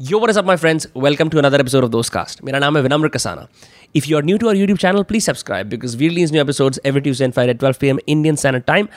Yo were up my friends welcome to another episode of दोस्त cast मेरा नाम है Vinamra Kasana. If you are new to our YouTube channel please subscribe because we release new episodes every Tues and Friday twelve P M Indian standard time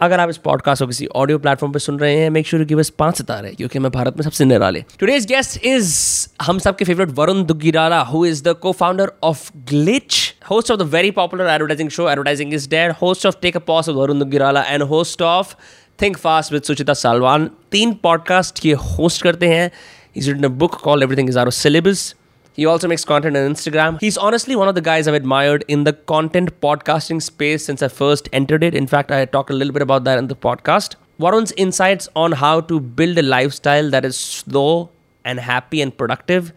अगर आप इस podcast को किसी audio platform पर सुन रहे हैं मेक श्योर गिव अस पाँच सितारे क्योंकि मैं भारत में सबसे निराले। टूडेज गेस्ट इज़ हम सबके favourite Varun Duggirala who is the co founder of Glitch host of the very popular advertising show advertising is dead host of take a pause of Varun Duggirala and host of think fast with Suchita Salwan तीन podcast ये host करते हैं। He's written a book called Everything is Out of Syllabus. He also makes content on Instagram. He's honestly one of the guys I've admired in the content podcasting space since I first entered it. In fact, I talked a little bit about that in the podcast. Varun's insights on how to build a lifestyle that is slow and happy and productive.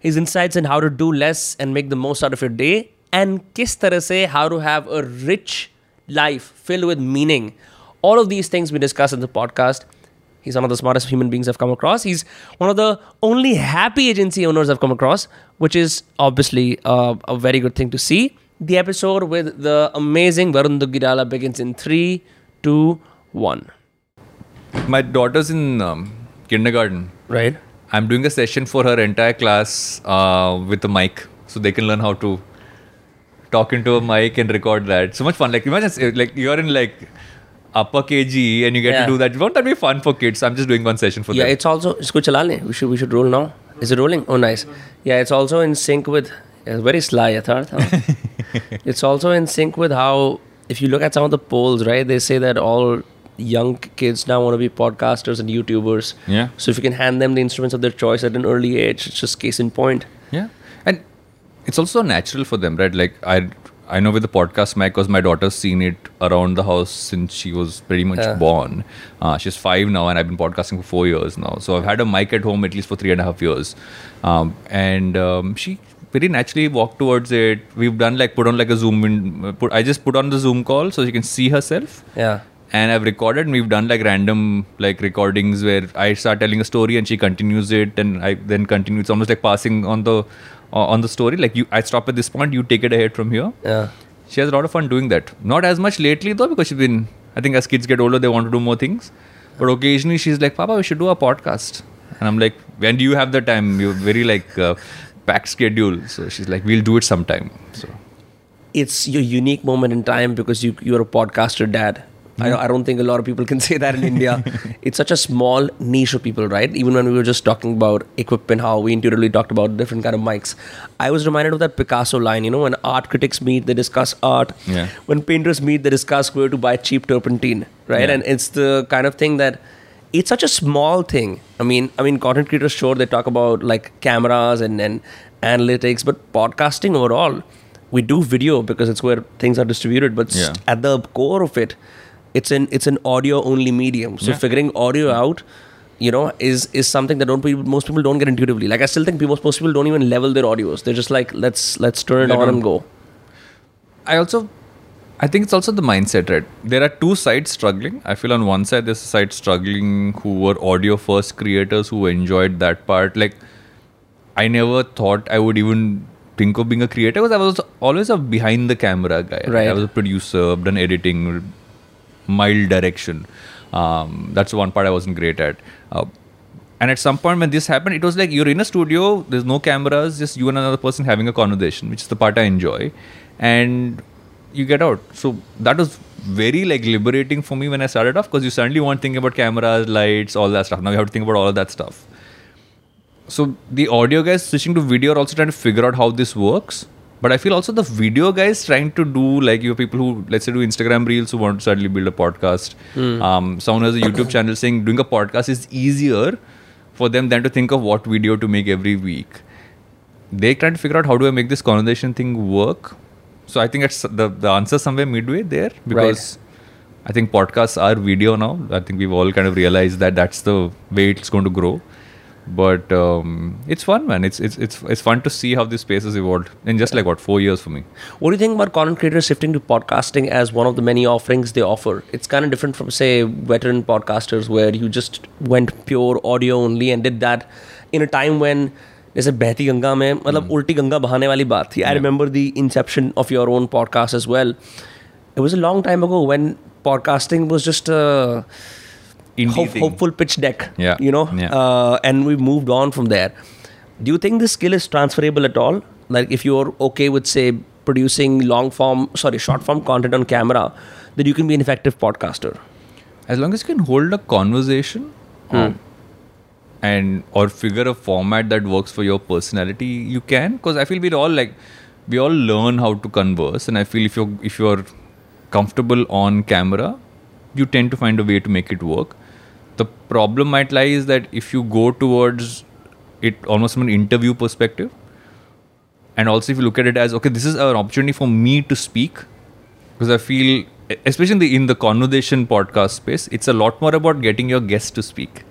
His insights on how to do less and make the most out of your day. And kis tarah se how to have a rich life filled with meaning. All of these things we discuss in the podcast. He's one of the smartest human beings I've come across. He's one of the only happy agency owners I've come across, which is obviously uh, a very good thing to see. The episode with the amazing Varun Duggirala begins in three, two, one. My daughter's in um, kindergarten. Right. I'm doing a session for her entire class uh, with a mic, so they can learn how to talk into a mic and record that. So much fun! Like imagine, like you're in like upper KG and you get yeah. to do that. Won't that be fun for kids? I'm just doing one session for yeah, them. Yeah, it's also it's chalane. We should we should roll now. Is it rolling? Oh, nice. Yeah, it's also in sync with yeah, very sly Yatharth. it's also in sync with how if you look at some of the polls, right? They say that all young kids now want to be podcasters and YouTubers. Yeah. So if you can hand them the instruments of their choice at an early age, it's just case in point. Yeah. And it's also natural for them, right? Like I I know with the podcast mic, because my daughter's seen it around the house since she was pretty much Yeah. born. Uh, she's five now, and I've been podcasting for four years now. So I've had a mic at home at least for three and a half years, um, and um, she very naturally walked towards it. We've done like put on like a Zoom. In, uh, put, I just put on the Zoom call so she can see herself Yeah. and I've recorded and we've done like random like recordings where I start telling a story and she continues it and I then continue. It's almost like passing on the on the story. Like you, I stop at this point, you take it ahead from here. Yeah. She has a lot of fun doing that. Not as much lately though because she's been. I think as kids get older, they want to do more things. But occasionally she's like, "Papa, we should do a podcast." And I'm like, "When do you have the time? You're very like uh, packed schedule." So she's like, "We'll do it sometime." So it's your unique moment in time because you you're a podcaster dad. I, I don't think a lot of people can say that in India. It's such a small niche of people, right? Even when we were just talking about equipment, how we intuitively talked about different kind of mics. I was reminded of that Picasso line, you know, when art critics meet, they discuss art. Yeah. When painters meet, they discuss where to buy cheap turpentine, right? Yeah. And it's the kind of thing that it's such a small thing. I mean, I mean, content creators sure they talk about like cameras and, and analytics, but podcasting overall, we do video because it's where things are distributed. But Yeah. at the core of it, it's an it's an audio only medium. So Yeah. figuring audio out, you know, is is something that don't people, most people don't get intuitively. Like I still think people, most people don't even level their audios. They're just like let's let's turn it on and go. I also, I think it's also the mindset, right? There are two sides struggling. I feel on one side there's a side struggling who were audio first creators who enjoyed that part. Like, I never thought I would even think of being a creator because I was always a behind the camera guy. Right. I was a producer, done editing, mild direction. Um, that's one part I wasn't great at. Uh, and at some point when this happened, it was like you're in a studio, there's no cameras, just you and another person having a conversation, which is the part I enjoy. And you get out. So that was very like liberating for me when I started off because you suddenly weren't thinking about cameras, lights, all that stuff. Now you have to think about all of that stuff. So the audio guys switching to video are also trying to figure out how this works. But I feel also the video guys trying to do like you have people who let's say do Instagram reels who want to suddenly build a podcast. Um, someone has a YouTube channel saying doing a podcast is easier for them than to think of what video to make every week. They're trying to figure out how do I make this conversation thing work. So I think it's the the answer somewhere midway there because I think podcasts are video now. I think we've all kind of realized that that's the way it's going to grow But um, it's fun, man. It's it's it's it's fun to see how this space has evolved in just like what four years for me. What do you think about content creators shifting to podcasting as one of the many offerings they offer? It's kind of different from, say, veteran podcasters where you just went pure audio only and did that in a time when जैसे बहती गंगा में मतलब उल्टी गंगा बहाने वाली बात थी I remember the inception of your own podcast as well it was a long time ago when podcasting was just a indie hope, hopeful pitch deck. Yeah. You know, Yeah. uh, and we moved on from there. Do you think this skill is transferable at all? Like, if you're okay with, say, producing long form, sorry, short form content on camera, then you can be an effective podcaster. as long as you can hold a conversation um, and or figure a format that works for your personality you can because i feel we all like we all learn how to converse and i feel if you're if you're comfortable on camera you tend to find a way to make it work the problem might lie is that if you go towards it almost from an interview perspective and also if you look at it as okay this is an opportunity for me to speak because I feel, especially in the, in the conversation podcast space, it's a lot more about getting your guests to speak,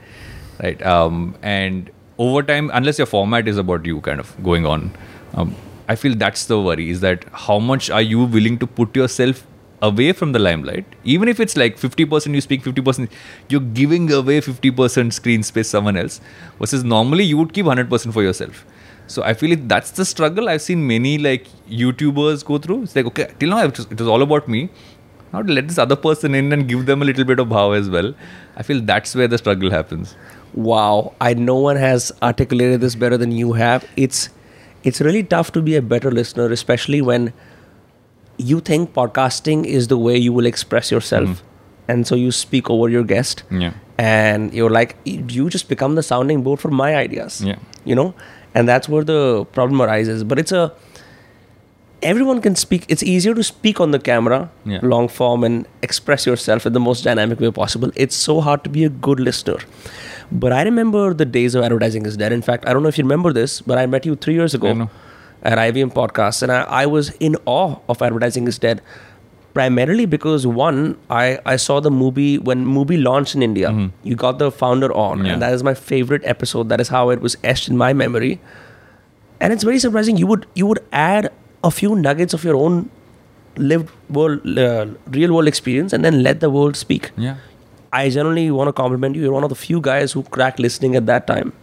right? Um, and over time, unless your format is about you kind of going on, um, I feel that's the worry is that how much are you willing to put yourself away from the limelight? Even if it's like 50% you speak, 50% you're giving away 50% screen space someone else, versus normally you would keep 100% for yourself. So I feel like that's the struggle I've seen many like YouTubers go through. It's like okay, till now it was, it was all about me. Now to let this other person in and give them a little bit of bhav as well. I feel that's where the struggle happens. Wow, I no one has articulated this better than you have. It's it's really tough to be a better listener, especially when you think podcasting is the way you will express yourself, mm-hmm. and so you speak over your guest, Yeah. and you're like you just become the sounding board for my ideas, Yeah. you know, and that's where the problem arises. But it's a everyone can speak. It's easier to speak on the camera, Yeah. long form, and express yourself in the most dynamic way possible. It's so hard to be a good listener. But I remember the days of advertising is dead. In fact, I don't know if you remember this, but I met you three years ago. At IVM Podcast, and I, I was in awe of advertising is dead. Primarily because one, I, I saw the movie when movie launched in India. You got the founder on, Mm-hmm. Yeah. and that is my favorite episode. That is how it was etched in my memory. And it's very surprising. You would you would add a few nuggets of your own lived world, uh, real world experience, and then let the world speak. Yeah. I generally want to compliment you. You're one of the few guys who cracked listening at that time.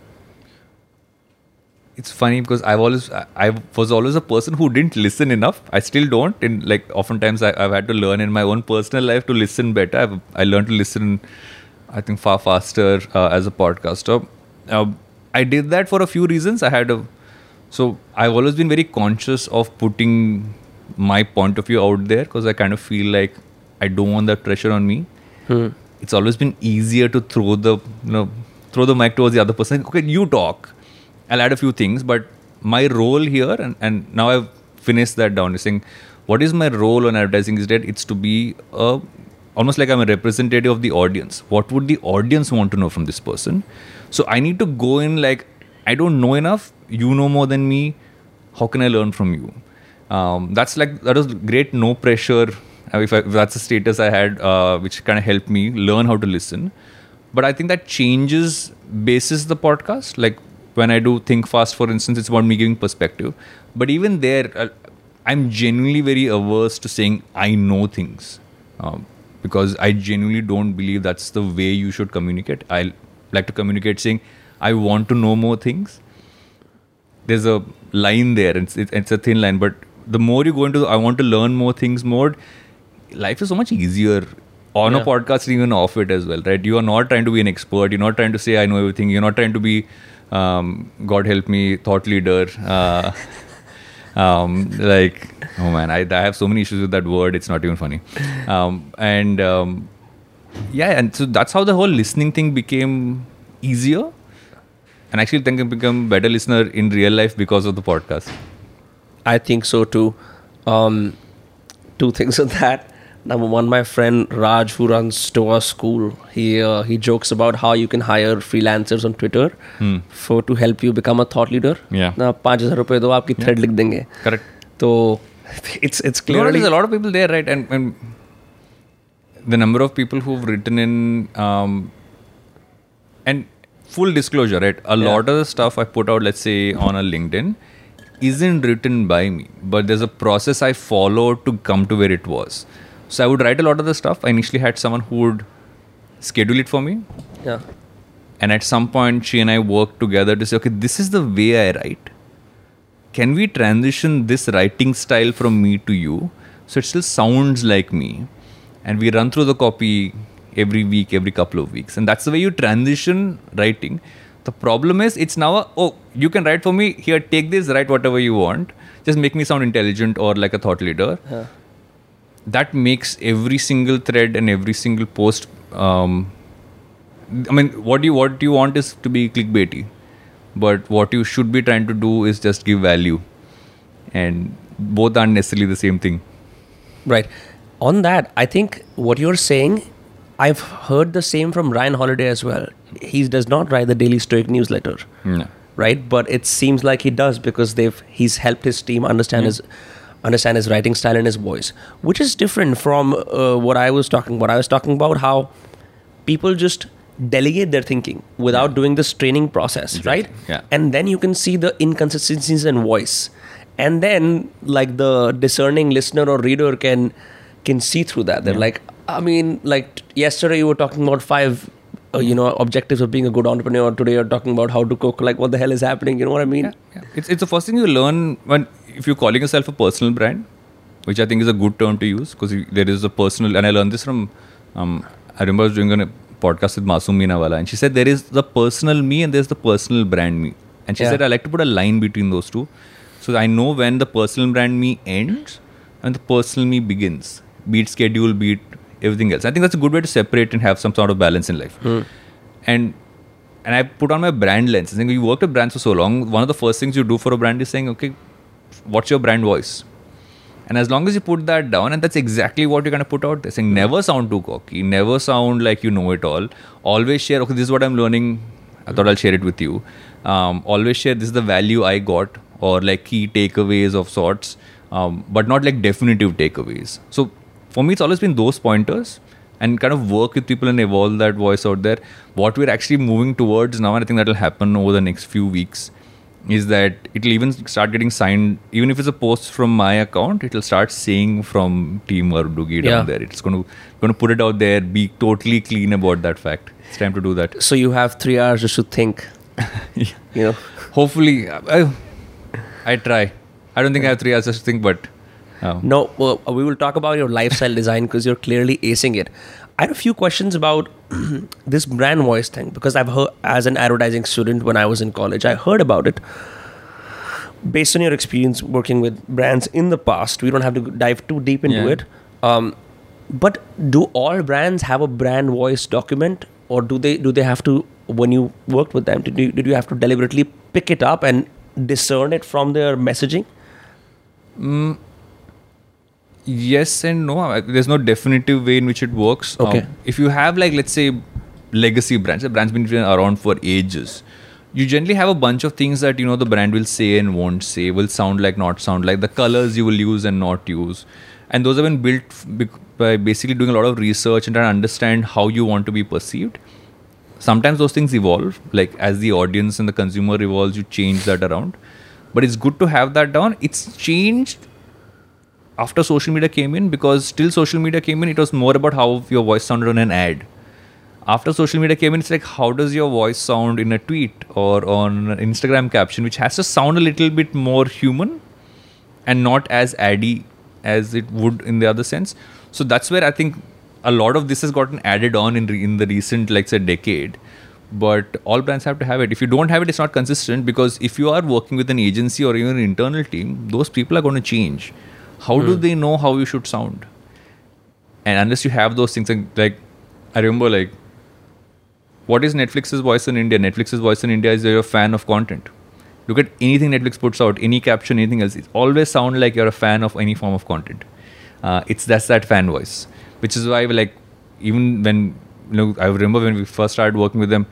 It's funny because I've always I was always a person who didn't listen enough. I still don't. In like oftentimes I, I've had to learn in my own personal life to listen better. I've, I learned to listen, I think far faster uh, as a podcaster. Uh, I did that for a few reasons. I had a so I've always been very conscious of putting my point of view out there because I kind of feel like I don't want that pressure on me. It's always been easier to throw the you know throw the mic towards the other person. Okay, you talk. I'll add a few things, but my role here and, and now I've finished that down. Is saying what is my role on advertising is that it's to be a almost like I'm a representative of the audience. What would the audience want to know from this person? So I need to go in like I don't know enough. You know more than me. How can I learn from you? Um, that's like that was great. No pressure. uh, If, I, if that's a status I had, uh, which kind of helped me learn how to listen. But I think that changes basis the podcast. Like when I do think fast, for instance, it's about me giving perspective. But even there, uh, I'm genuinely very averse to saying I know things um, because I genuinely don't believe that's the way you should communicate. I like to communicate saying I want to know more things. There's a line there, it's, it's, it's a thin line, but the more you go into the, I want to learn more things mode, life is so much easier on Yeah. a podcast even off it as well, right? You are not trying to be an expert. You're not trying to say I know everything. You're not trying to be, um, God help me, thought leader. Uh, um, like, oh man, I, I have so many issues with that word. It's not even funny. Um, and um, yeah, and so that's how the whole listening thing became easier. And actually, think I become better listener in real life because of the podcast. I think so too. Um, two things on that. Number one, my friend Raj, who runs Stoa School, he uh, he jokes about how you can hire freelancers on Twitter for to help you become a thought leader. Yeah. ना पाँच हजार रुपए दो आपकी thread लिख देंगे. Correct. तो it's it's You know, clearly there's a lot of people there, right? And, and the number of people who've written in, um, and full disclosure, right? A Yeah. lot of the stuff I put out, let's say on a LinkedIn, isn't written by me, but there's a process I follow to come to where it was. so I would write a lot of the stuff. I initially had someone who would schedule it for me, yeah. and at some point, she and I worked together to say, okay, this is the way I write. Can we transition this writing style from me to you so it still sounds like me? And we run through the copy every week, every couple of weeks. And that's the way you transition writing. The problem is, it's now a, oh, you can write for me, here, take this, write whatever you want. Just make me sound intelligent or like a thought leader. That makes every single thread and every single post. Um, I mean, what you what you want is to be clickbaity, but what you should be trying to do is just give value, and both aren't necessarily the same thing. Right. On that, I think what you're saying, I've heard the same from Ryan Holiday as well. He does not write the Daily Stoic newsletter, Yeah. right? But it seems like he does because they've he's helped his team understand his understand his writing style and his voice, which is different from uh, what I was talking about. I was talking about how people just delegate their thinking without doing this training process, right? Yeah. And then you can see the inconsistencies in voice. And then like the discerning listener or reader can can see through that. They're like, I mean, like t- yesterday you were talking about five uh, you know objectives of being a good entrepreneur. Today you're talking about how to cook. Like, what the hell is happening? You know what I mean? Yeah. It's, it's the first thing you learn when if you're calling yourself a personal brand, which I think is a good term to use because there is a personal, and I learned this from, um, I remember I was doing a podcast with Masoom Minawala, and she said there is the personal me and there's the personal brand me. And she Yeah. said I like to put a line between those two. So I know when the personal brand me ends and the personal me begins, be it schedule, be it everything else. I think that's a good way to separate and have some sort of balance in life. And and I put on my brand lens. I think you worked with brands for so long. One of the first things you do for a brand is saying, okay, what's your brand voice? And as long as you put that down, and that's exactly what you're going to put out there, saying never sound too cocky, never sound like you know it all. Always share, okay, this is what I'm learning. I thought I'll share it with you. Um, always share, this is the value I got, or like key takeaways of sorts, um, but not like definitive takeaways. So for me, it's always been those pointers and kind of work with people and evolve that voice out there. What we're actually moving towards now, and I think that'll happen over the next few weeks, is that it'll even start getting signed. Even if it's a post from my account, it'll start saying from Team Vardugi down Yeah. there. It's going to going to put it out there, be totally clean about that fact. It's time to do that. So you have three hours just to think. You know. Hopefully, I, I try. I don't think I have three hours just to think, but um, No, well, we will talk about your lifestyle design because you're clearly acing it. I had a few questions about this brand voice thing because I've heard, as an advertising student when I was in college, I heard about it. Based on your experience working with brands in the past, we don't have to dive too deep into Yeah. it. Um, but do all brands have a brand voice document, or do they do they have to? When you worked with them, did you did you have to deliberately pick it up and discern it from their messaging? Yes and no. Uh, There's no definitive way in which it works. Okay. Um, if you have like let's say legacy brands, the brands been around for ages. You generally have a bunch of things that you know the brand will say and won't say, will sound like, not sound like, the colors you will use and not use, and those have been built by basically doing a lot of research and trying to understand how you want to be perceived. Sometimes those things evolve, like as the audience and the consumer evolves, you change that around. But it's good to have that down. It's changed after social media came in because still social media came in it was more about how your voice sounded on an ad. After social media came in it's like how does your voice sound in a tweet or on an instagram caption which has to sound a little bit more human and not as addy as it would in the other sense. So that's where i think a lot of this has gotten added on in, re- in the recent like say decade. But all brands have to have it. If you don't have it it's not consistent because if you are working with an agency or even an internal team those people are going to change how do they know how you should sound? And unless you have those things like, like i remember like what is netflix's voice in india? Netflix's voice in india is you're a fan of content. Look at anything netflix puts out any caption anything else it always sound like you're a fan of any form of content. Uh, it's that's that fan voice. Which is why like even when you know i remember when we first started working with them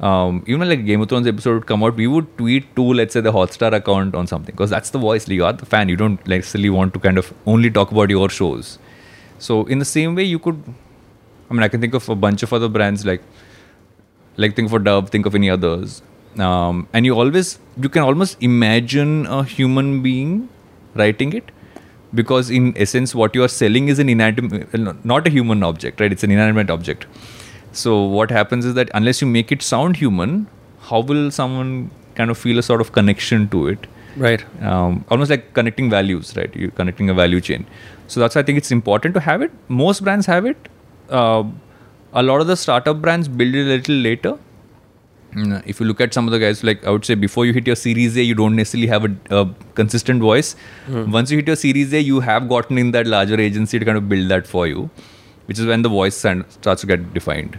um, even like Game of Thrones episode would come out, we would tweet to let's say the Hotstar account on something because that's the voice. You are the fan. You don't necessarily want to kind of only talk about your shows. So in the same way, you could. I mean, I can think of a bunch of other brands like, like think a Dove, think of any others, um, and you always you can almost imagine a human being writing it because in essence what you are selling is an inanimate not a human object right it's an inanimate object so what happens is that unless you make it sound human how will someone kind of feel a sort of connection to it? Right. um, almost like connecting values right? You're connecting a value chain. So that's why i think it's important to have it. Most brands have it. Uh, a lot of the startup brands build it a little later. Mm, If you look at some of the guys, like I would say, before you hit your Series A, you don't necessarily have a, a consistent voice. Once you hit your Series A, you have gotten in that larger agency to kind of build that for you, which is when the voice starts to get defined.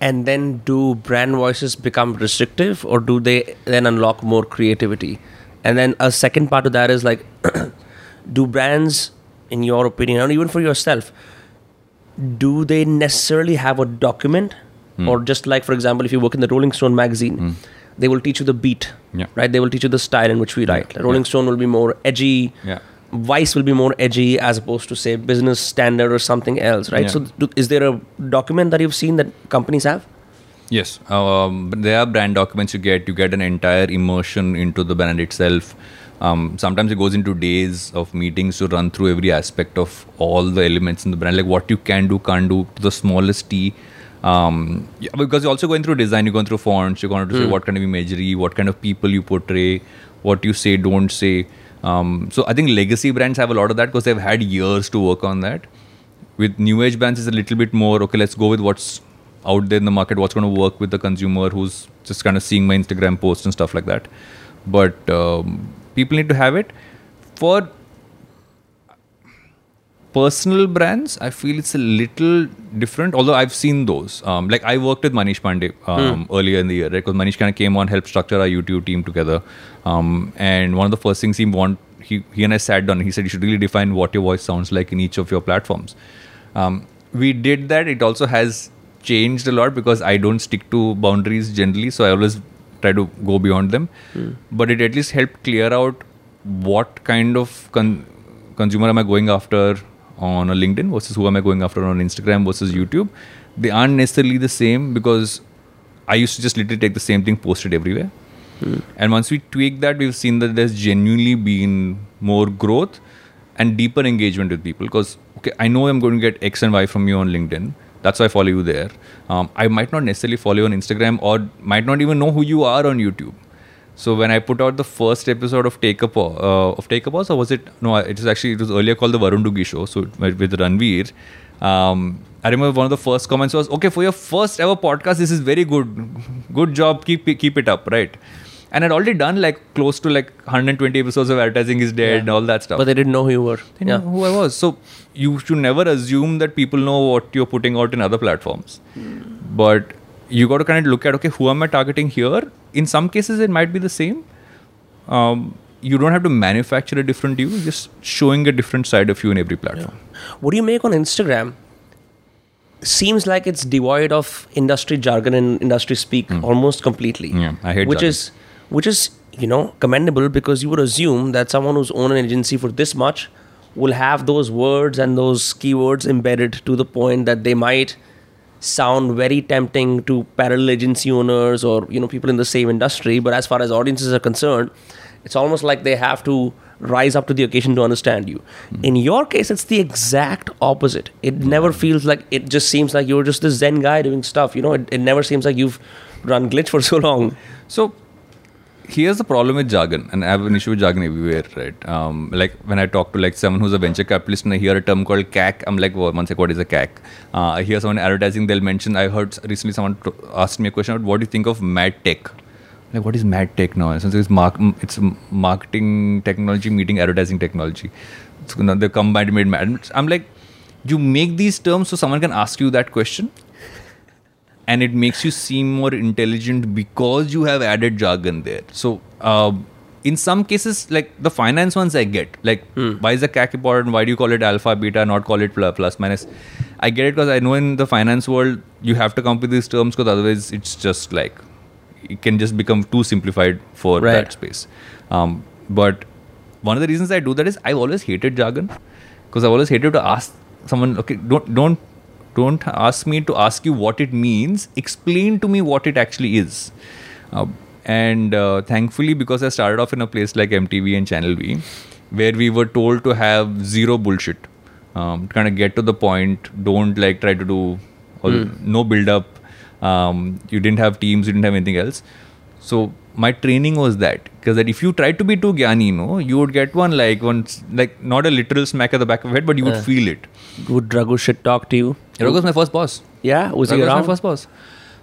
And then do brand voices become restrictive or do they then unlock more creativity? And then a second part of that is like, do brands, in your opinion, or even for yourself, do they necessarily have a document? Hmm. Or just like, for example, if you work in the Rolling Stone magazine, hmm. they will teach you the beat, Yeah. right? They will teach you the style in which we write. Rolling Stone will be more edgy. Vice will be more edgy as opposed to say business standard or something else, right? Yeah. So, do, is there a document that you've seen that companies have? Yes, um, but there are brand documents you get. You get an entire immersion into the brand itself. Um, sometimes it goes into days of meetings to run through every aspect of all the elements in the brand, like what you can do, can't do, to the smallest T. Um, yeah, because you're also going through design, you're going through fonts, you're going to say what kind of imagery, what kind of people you portray, what you say, don't say. Um, so I think legacy brands have a lot of that because they've had years to work on that. With new age brands it's a little bit more okay let's go with what's out there in the market what's going to work with the consumer who's just kind of seeing my instagram posts and stuff like that. But um, people need to have it. For personal brands i feel it's a little different although i've seen those. Um, like i worked with manish pandey um, earlier in the year right? Because manish kind of came on helped structure our youtube team together. Um, and one of the first things he want he, he and i sat down he said you should really define what your voice sounds like in each of your platforms. Um, we did that. It also has changed a lot because i don't stick to boundaries generally so i always try to go beyond them. But it at least helped clear out what kind of con- consumer am i going after on a linkedin versus who am i going after on instagram versus youtube they aren't necessarily the same because i used to just literally take the same thing posted everywhere and once we tweak that, we've seen that there's genuinely been more growth and deeper engagement with people. Because okay, I know I'm going to get X and Y from you on LinkedIn. That's why I follow you there. Um, I might not necessarily follow you on Instagram or might not even know who you are on YouTube. So when I put out the first episode of Take a Pause, uh, of Take a Pause, or was it? No, it was actually it was earlier called the Varun Dugi Show. So with Ranveer, um, I remember one of the first comments was, "Okay, for your first ever podcast, this is very good. Good job. Keep keep it up." Right. And I'd already done like close to like 120 episodes of advertising is dead and all that stuff. But they didn't know who you were. They know who I was. So you should never assume that people know what you're putting out in other platforms. But you got to kind of look at okay, who am I targeting here? In some cases, it might be the same. Um, you don't have to manufacture a different you, just showing a different side of you in every platform. What do you make on Instagram? Seems like it's devoid of industry jargon and industry speak almost completely. Yeah, I hate which jargon. is which is you know commendable because you would assume that someone who's owned an agency for this much will have those words and those keywords embedded to the point that they might sound very tempting to parallel agency owners or you know people in the same industry but as far as audiences are concerned it's almost like they have to rise up to the occasion to understand you. Hmm. In your case it's the exact opposite. It never feels like it just seems like you're just this zen guy doing stuff you know? It, it never seems like you've run glitch for so long. So here's the problem with jargon, and I have an issue with jargon everywhere, right? Um, like when I talk to like someone who's a venture capitalist and I hear a term called CAC, I'm like, well, one sec, what is a CAC? Uh, I hear someone advertising, they'll mention. I heard recently someone t- asked me a question about what do you think of mad tech? Like, what is mad tech now? Since it's mark, it's marketing technology meeting advertising technology. It's gonna they combined made mad. I'm like, you make these terms so someone can ask you that question and it makes you seem more intelligent because you have added jargon there. So, uh, in some cases, like the finance ones, I get like why is the CAC important? Why do you call it alpha, beta, not call it plus, minus? I get it because I know in the finance world you have to come up with these terms because otherwise it's just like it can just become too simplified for Right. that space. Um, but one of the reasons I do that is I've always hated jargon because I've always hated to ask someone, okay, don't don't don't ask me to ask you what it means. Explain to me what it actually is. Uh, and uh, thankfully, because I started off in a place like MTV and Channel V, where we were told to have zero bullshit, um, kind of get to the point. Don't like try to do all, no build up. Um, you didn't have teams. You didn't have anything else. So my training was that because that if you tried to be too gyani, you know, you would get one like one like not a literal smack at the back of the head, but you would Yeah. feel it. Would Raghu shit talk to you? Raghu was my first boss. Yeah, was he Raghu was my first boss.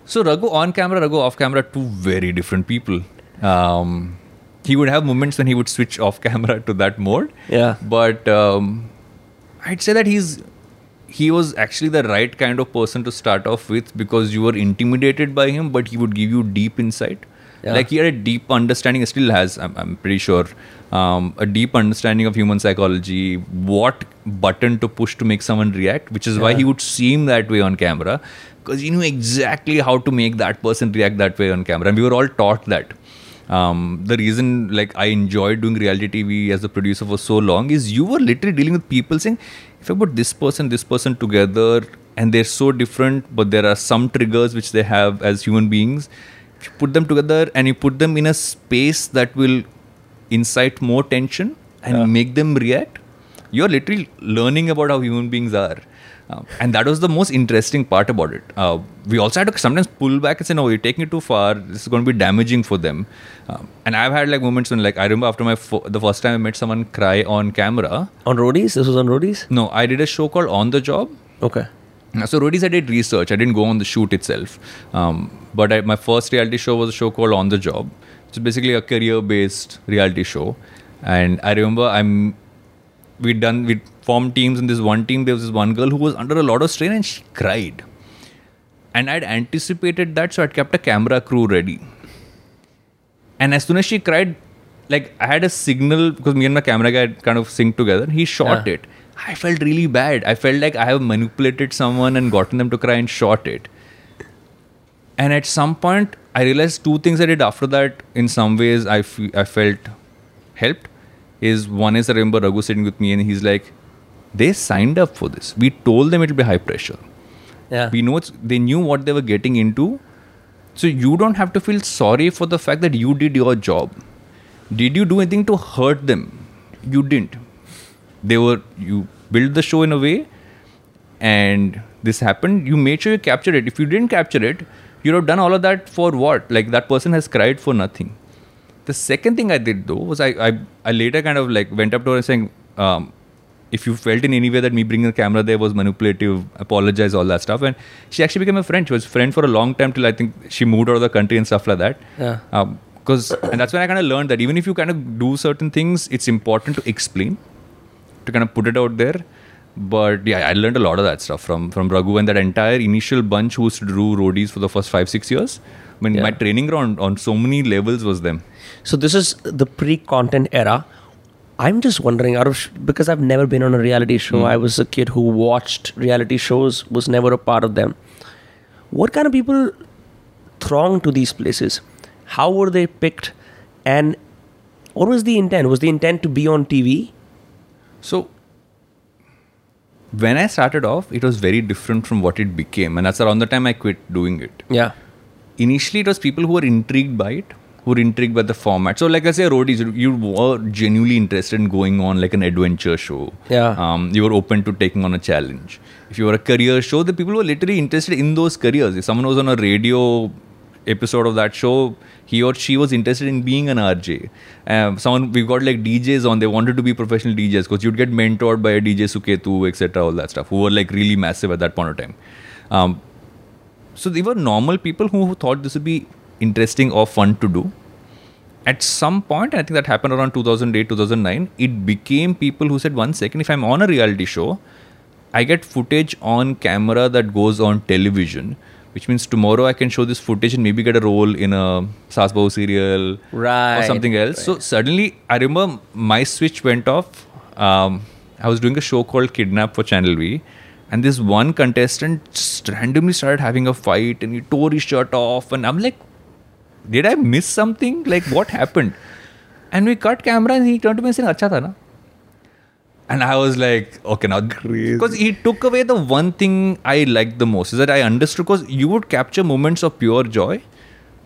So Raghu on camera, Raghu off camera, two very different people. Um, he would have moments when he would switch off camera to that mode. Yeah. But um, I'd say that he's he was actually the right kind of person to start off with because you were intimidated by him, but he would give you deep insight. Yeah. Like he had a deep understanding, still has, I'm, I'm pretty sure, um, a deep understanding of human psychology, what button to push to make someone react, which is why he would seem that way on camera because he knew exactly how to make that person react that way on camera. And we were all taught that. Um, the reason like I enjoyed doing reality TV as a producer for so long is you were literally dealing with people saying, if I put this person, this person together, and they're so different, but there are some triggers which they have as human beings. You put them together and you put them in a space that will incite more tension and Yeah. make them react, you're literally learning about how human beings are. Um, and that was the most interesting part about it. Uh, we also had to sometimes pull back and say, no, you're taking it too far. This is going to be damaging for them. Um, and I've had like moments when, like, I remember after my fo- the first time I met someone cry on camera. On roadies? This was on roadies? No, I did a show called On the Job. Okay. Uh, So Roadies, I did research. I didn't go on the shoot itself. Um, but I, my first reality show was a show called On the Job. It's basically a career-based reality show. And I remember I'm we done we formed teams in this one team. There was this one girl who was under a lot of strain and she cried. And I'd anticipated that, so I'd kept a camera crew ready. And as soon as she cried, like I had a signal because me and my camera guy kind of synced together. He shot Yeah. it. I felt really bad. I felt like I have manipulated someone and gotten them to cry and shot it. And at some point, I realized two things I did after that. In some ways, I I felt helped. Is one is I remember Raghu sitting with me and he's like, they signed up for this. We told them it'll be high pressure. Yeah. We know it's, they knew what they were getting into. So you don't have to feel sorry for the fact that you did your job. Did you do anything to hurt them? You didn't. They were you built the show in a way and this happened. You made sure you captured it. If you didn't capture it, you'd have done all of that for what? Like that person has cried for nothing. The second thing I did though was I I, I later kind of like went up to her and saying, um, if you felt in any way that me bringing the camera there was manipulative, apologize, all that stuff. And she actually became a friend. She was a friend for a long time till I think she moved out of the country and stuff like that. Yeah. Um, because and that's when I kind of learned that even if you kind of do certain things, it's important to explain, to kind of put it out there. But yeah, I learned a lot of that stuff from from Raghu and that entire initial bunch who used to do roadies for the first five six years. I mean, my training ground on so many levels was them. So this is the pre-content era. I'm just wondering, out of because I've never been on a reality show. Hmm. I was a kid who watched reality shows, was never a part of them. What kind of people throng to these places? How were they picked? And what was the intent? Was the intent to be on TV? So when I started off, it was very different from what it became, and that's around the time I quit doing it. Yeah. Initially, it was people who were intrigued by it, who were intrigued by the format. So, like I say, roadies, you- were genuinely interested in going on like an adventure show. Yeah. Um, you were open to taking on a challenge. If you were a career show, the people were literally interested in those careers. If someone was on a radio episode of that show, he or she was interested in being an RJ. Um, someone we got like DJs on. They wanted to be professional DJs because you'd get mentored by a DJ Suketu, etc. All that stuff, who were like really massive at that point of time. Um, so they were normal people who thought this would be interesting or fun to do. At some point, I think that happened around 2008, 2009, it became people who said, one second, if I'm on a reality show, I get footage on camera that goes on television, which means tomorrow I can show this footage and maybe get a role in a Saas Bahu serial Right, or something else. So suddenly, I remember my switch went off. Um, I was doing a show called Kidnap for Channel V, and this one contestant just randomly started having a fight, and he tore his shirt off, and I'm like, did I miss something? Like, what happened? And we cut camera, and he turned to me and said, "Acha tha na?" And I was like, okay, now because he took away the one thing I liked the most is that I understood because you would capture moments of pure joy.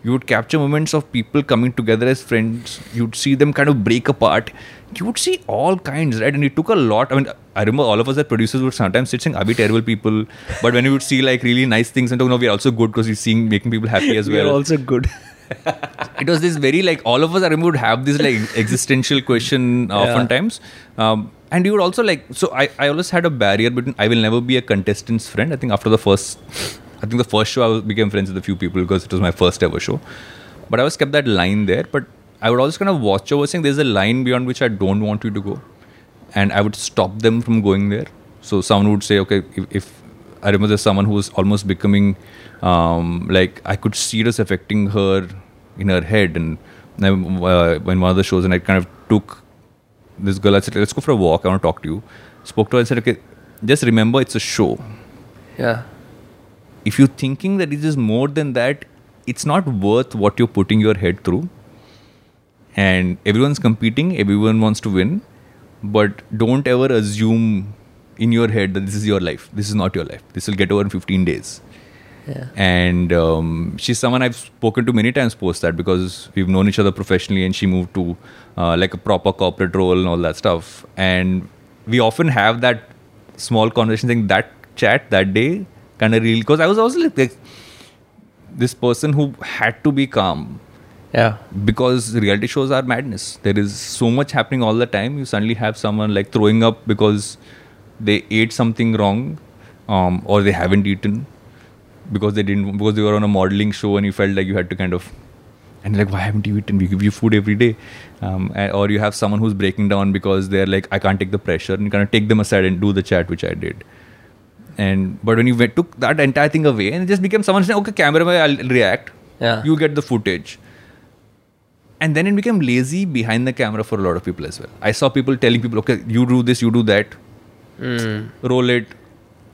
You would capture moments of people coming together as friends. You'd see them kind of break apart. You would see all kinds, right? And it took a lot. I mean, I remember all of us as producers would sometimes sit saying, "Are we terrible people?" But when we would see like really nice things and talk, no, we're also good because we're seeing making people happy as well. We're also good. it was this very like all of us I remember would have this like existential question uh, oftentimes. Um, and you would also like so I, I always had a barrier between I will never be a contestant's friend. I think after the first I think the first show I became friends with a few people because it was my first ever show. But I always kept that line there. But I would always kind of watch over saying there's a line beyond which I don't want you to go. And I would stop them from going there. So someone would say, okay, if, if I remember there's someone who was almost becoming um, like I could see this affecting her in her head. And then, uh, when one of the shows, and I kind of took this girl, I said, let's go for a walk. I want to talk to you. Spoke to her and said, okay, just remember it's a show Yeah. if you're thinking that it is more than that, it's not worth what you're putting your head through. And everyone's competing, everyone wants to win, but don't ever assume in your head that this is your life. This is not your life. This will get over in 15 days. Yeah. And um, she's someone I've spoken to many times post that because we've known each other professionally and she moved to uh, like a proper corporate role and all that stuff. And we often have that small conversation thing, that chat that day kind of real because I was also like, like this person who had to be calm Yeah. because reality shows are madness. There is so much happening all the time. You suddenly have someone like throwing up because they ate something wrong, um, or they haven't eaten because they didn't because they were on a modeling show and you felt like you had to kind of and like why haven't you eaten? We give you food every day, um, and- or you have someone who's breaking down because they're like I can't take the pressure and you kind of take them aside and do the chat which I did. And but when you went, took that entire thing away and it just became someone saying, okay, camera, I'll react. Yeah. You get the footage. And then it became lazy behind the camera for a lot of people as well. I saw people telling people, okay, you do this, you do that, roll it.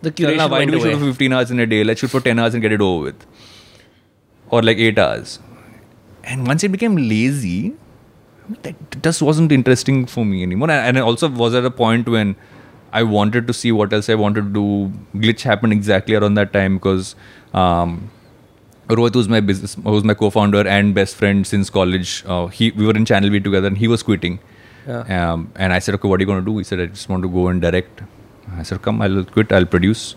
The curation why do we shoot for 15 hours in a day? Let's shoot for 10 hours and get it over with. Or like 8 hours. And once it became lazy, that just wasn't interesting for me anymore. And I also was at a point when I wanted to see what else I wanted to do. Glitch happened exactly around that time because um, Rohit, who's my business, was my co-founder and best friend since college, uh, he we were in Channel V together, and he was quitting. Yeah. Um, and I said, okay, what are you going to do? He said, I just want to go and direct. I said, come, I'll quit. I'll produce.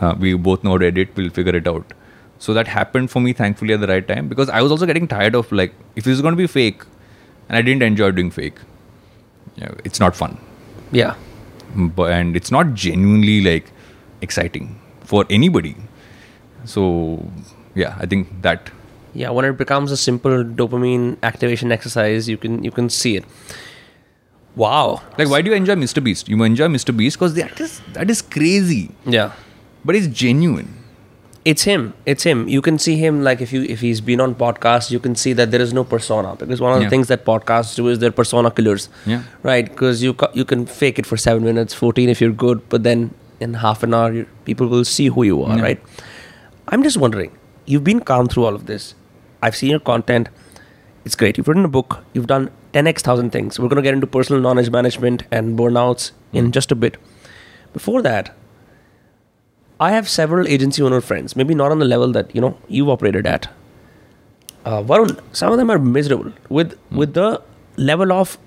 Uh, we both know how to edit. We'll figure it out. So that happened for me, thankfully, at the right time because I was also getting tired of like, if this is going to be fake, and I didn't enjoy doing fake. Yeah, it's not fun, Yeah. but, and it's not genuinely like exciting for anybody. So yeah, I think that Yeah. When it becomes a simple dopamine activation exercise, you can you can see it. Wow. like why do you enjoy Mr. Beast? You enjoy Mr. Beast because that is that is crazy, Yeah. but it's genuine. It's him. It's him. You can see him like if you if he's been on podcasts, you can see that there is no persona because one of the Yeah. things that podcasts do is they're persona killers. Yeah. Right. Because you you can fake it for seven minutes, fourteen if you're good, but then in half an hour you, people will see who you are. Yeah. Right. I'm just wondering. You've been calm through all of this. I've seen your content. It's great. You've written a book. You've done 10x thousand things. We're going to get into personal knowledge management and burnouts in hmm. just a bit. Before that, I have several agency owner friends, maybe not on the level that you know you've operated at. Uh, Varun, some of them are miserable with hmm. with the level of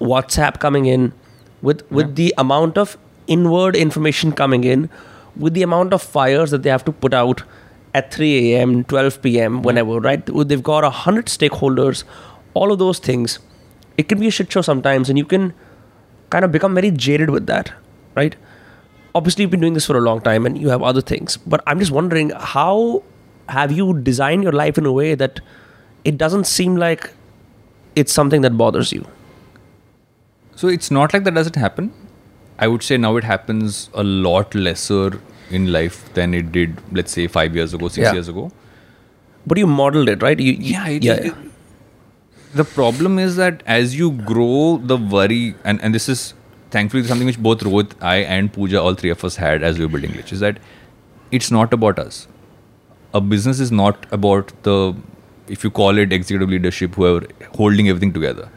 WhatsApp coming in, with hmm. with the amount of inward information coming in, with the amount of fires that they have to put out at 3 a.m., 12 p.m., whenever, right? They've got a hundred stakeholders, all of those things. It can be a shit show sometimes, and you can kind of become very jaded with that, right? obviously you've been doing this for a long time and you have other things but i'm just wondering how have you designed your life in a way that it doesn't seem like it's something that bothers you So it's not like that doesn't happen. I would say now it happens a lot lesser in life than it did, let's say, five years ago, six Yeah. years ago. but you modeled it right you, you- Yeah, it- yeah, it- the problem is that as you grow, the worry, and, and this is thankfully something which both Rohit, I, and Pooja, all three of us had as we were building Glitch, is that it's not about us. A business is not about the, if you call it executive leadership, whoever, holding everything together.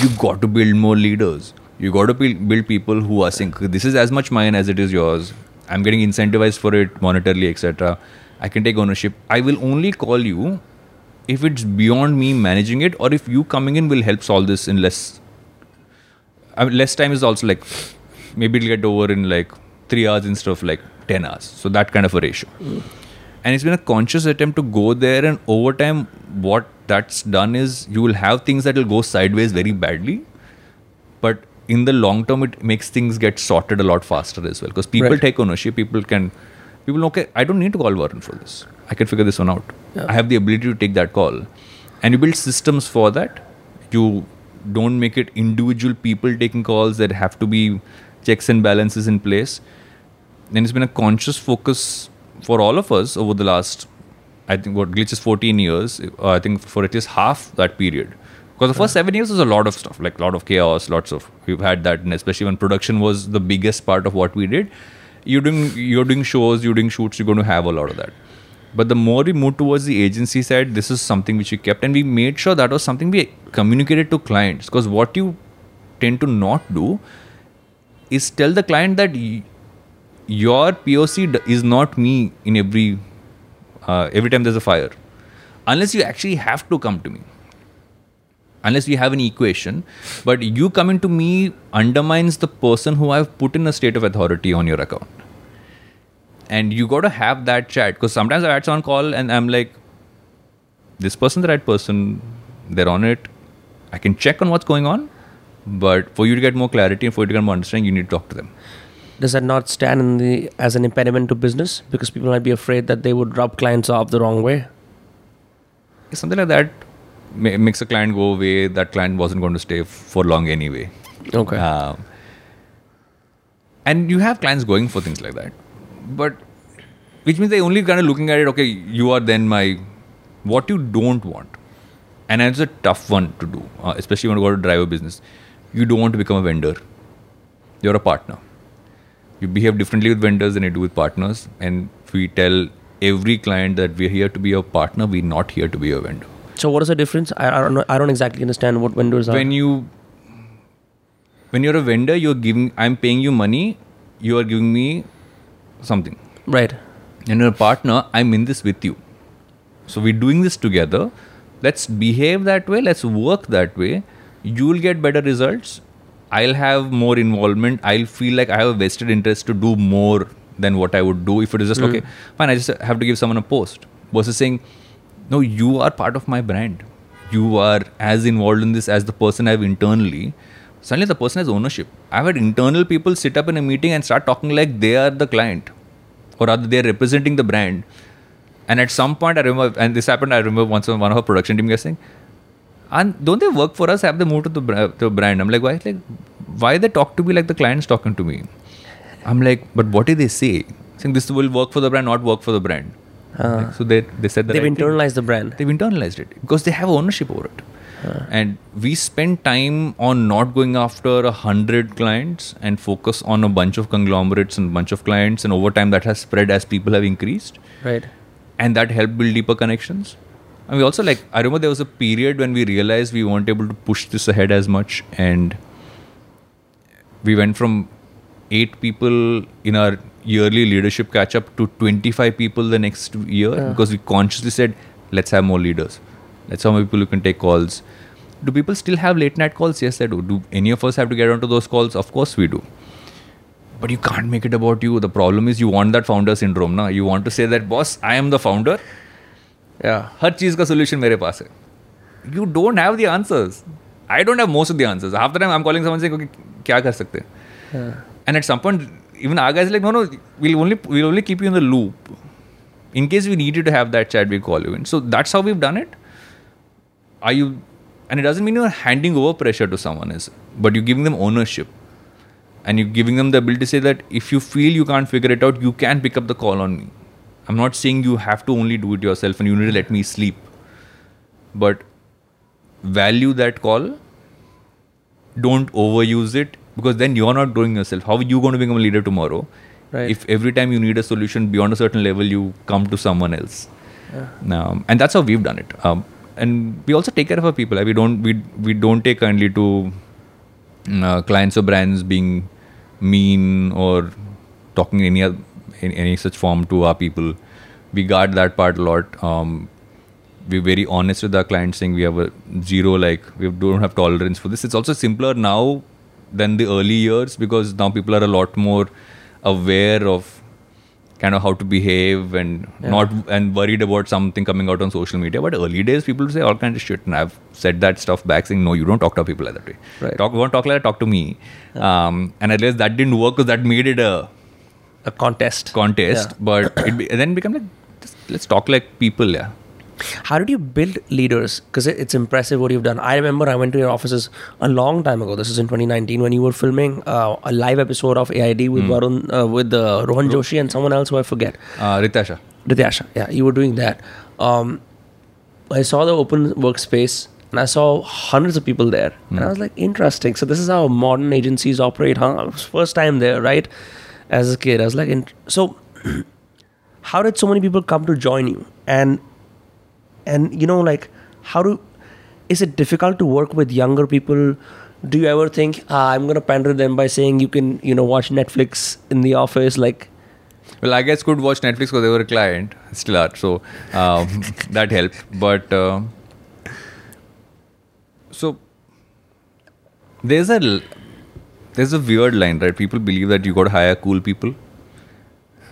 You've got to build more leaders. You've got to build, people who are saying, this is as much mine as it is yours. I'm getting incentivized for it monetarily, etc. I can take ownership. I will only call you if it's beyond me managing it or if you coming in will help solve this in less I mean, less time is also like maybe it'll get over in like three hours instead of like 10 hours so that kind of a ratio and it's been a conscious attempt to go there and over time what that's done is you will have things that will go sideways very badly, but in the long term, it makes things get sorted a lot faster as well because people Right. take ownership. People can, people know, okay, I don't need to call Varun for this. I can figure this one out. Yeah. I have the ability to take that call, and you build systems for that. You don't make it individual people taking calls that have to be checks and balances in place. Then it's been a conscious focus for all of us over the last, I think, what glitch is 14 years. Uh, I think for at least half that period. Because the first seven years was a lot of stuff, like a lot of chaos, lots of. We've had that, and especially when production was the biggest part of what we did. You're doing, you're doing shows, you're doing shoots, you're going to have a lot of that. But the more we moved towards the agency side, this is something which we kept, and we made sure that was something we communicated to clients. Because what you tend to not do is tell the client that y- your POC is not me in every uh, every time there's a fire, unless you actually have to come to me. Unless we have an equation, but you coming to me undermines the person who I've put in a state of authority on your account. And you got to have that chat because sometimes I had someone call and I'm like, this person, the right person, they're on it. I can check on what's going on, but for you to get more clarity and for you to get more understanding, you need to talk to them. Does that not stand in the as an impediment to business because people might be afraid that they would rub clients off the wrong way? something like that ma- makes a client go away. That client wasn't going to stay f- for long anyway. Okay. Um, and you have clients going for things like that, but which means they only kind of looking at it. Okay, you are then my what you don't want, and it's a tough one to do, uh, especially when you go to drive a business. You don't want to become a vendor. You're a partner. You behave differently with vendors than you do with partners, and we tell every client that we're here to be a partner. We're not here to be a vendor. So what is the difference? I, I don't know. I don't exactly understand what vendors are. when you when you're a vendor you're giving i'm paying you money you are giving me something right. and you're a partner i'm in this with you so we're doing this together let's behave that way let's work that way you'll get better results i'll have more involvement i'll feel like i have a vested interest to do more than what i would do if it is just hmm. okay fine i just have to give someone a post versus saying no you are part of my brand you are as involved in this as the person i have internally suddenly the person has ownership i've had internal people sit up in a meeting and start talking like they are the client or rather they're representing the brand. And at some point, I remember, and this happened. I remember once when one of our production team guys saying, "And don't they work for us? Have they moved to the the brand?" I'm like, why? Like, why they talk to me like the client's talking to me? I'm like, but what did they say? Saying this will work for the brand, not work for the brand. Uh, like, so they they said that They've internalized the brand. they've internalized it because they have ownership over it. Uh. And we spend time on not going after a hundred clients and focus on a bunch of conglomerates and bunch of clients. And over time, that has spread as people have increased, Right. and that helped build deeper connections. And we also like I remember there was a period when we realized we weren't able to push this ahead as much, and we went from eight people in our yearly leadership catch up to 25 people the next year yeah. because we consciously said let's have more leaders. Let's have more people who can take calls. Do people still have late night calls? Yes they do. Do any of us have to get onto those calls? Of course we do. But you can't make it about you. The problem is you want that founder syndrome na? You want to say that boss i am the founder. Yeah. Her cheese ka solution mere paas hai. You don't have the answers. I don't have most of the answers. Half the time i'm calling someone saying okay kya kar sakte? Yeah. and at some point even our guys like, no, no, we'll only we'll only keep you in the loop in case we need you to have that chat. We call you in. So that's how we've done it. Are you? And it doesn't mean you're handing over pressure to someone, is but you're giving them ownership and you're giving them the ability to say that if you feel you can't figure it out, you can pick up the call on me. I'm not saying you have to only do it yourself and you need to let me sleep, but value that call. Don't overuse it because then you're not growing yourself. How are you going to become a leader tomorrow? Right. if every time you need a solution beyond a certain level you come to someone else. Um, and that's how we've done it. Um, and we also take care of our people. We don't we, we don't take kindly to mm, uh, clients or brands being mean or talking any in any such form to our people. We guard that part a lot. Um, we're very honest with our clients saying we have a zero like we don't have tolerance for this. It's also simpler now than the early years because now people are a lot more aware of kind of how to behave and not and worried about something coming out on social media. But early days, people would say all kinds of shit, and I've said that stuff back, saying no, you don't talk to people like that way. Right. Talk, won't talk like that. Talk to me. Um, and I realized that didn't work because that made it a A contest. contest. Yeah. But it be, then become like just, let's talk like people. Yeah. How did you build leaders? Because it's impressive what you've done. I remember I went to your offices a long time ago. This is in 2019 when you were filming uh, a live episode of AID with Varun, uh, with uh, Rohan Joshi and someone else who I forget. Uh, Rytasha. Yeah, you were doing that. Um, I saw the open workspace and I saw hundreds of people there. And I was like, interesting. So this is how modern agencies operate, huh? First time there, right? As a kid, I was like, so how did so many people come to join you? And and you know, like, how do is it difficult to work with younger people? Do you ever think ah, I'm gonna pander them by saying you can, you know, watch Netflix in the office? Like, Well, I guess could watch Netflix because they were a client, still are. So um, that helped. But uh, so there's a there's a weird line, right? People believe that you got to hire cool people.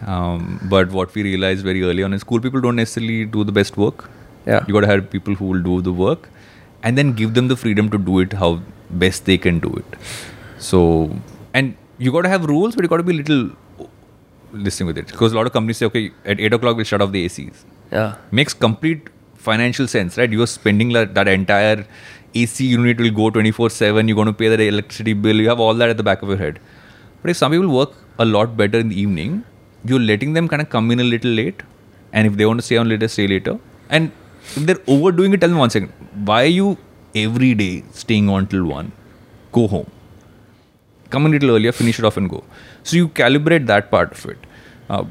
Um, but what we realized very early on is cool people don't necessarily do the best work. Yeah. You got to hire people who will do the work, and then give them the freedom to do it how best they can do it. So, and you got to have rules, but you got to be a little listening with it because a lot of companies say, okay, at eight o'clock we'll shut off the ACs. yeah, Makes complete financial sense, right? You are spending like that entire AC unit will go twenty four seven. You're going to pay that electricity bill. You have all that at the back of your head. But if some people work a lot better in the evening, you're letting them kind of come in a little late, and if they want to stay on later, stay later. And if they're overdoing it, tell them one second. Why are you every day staying on till one? Go home come a little earlier, finish it off and go. So you calibrate that part of it. Uh,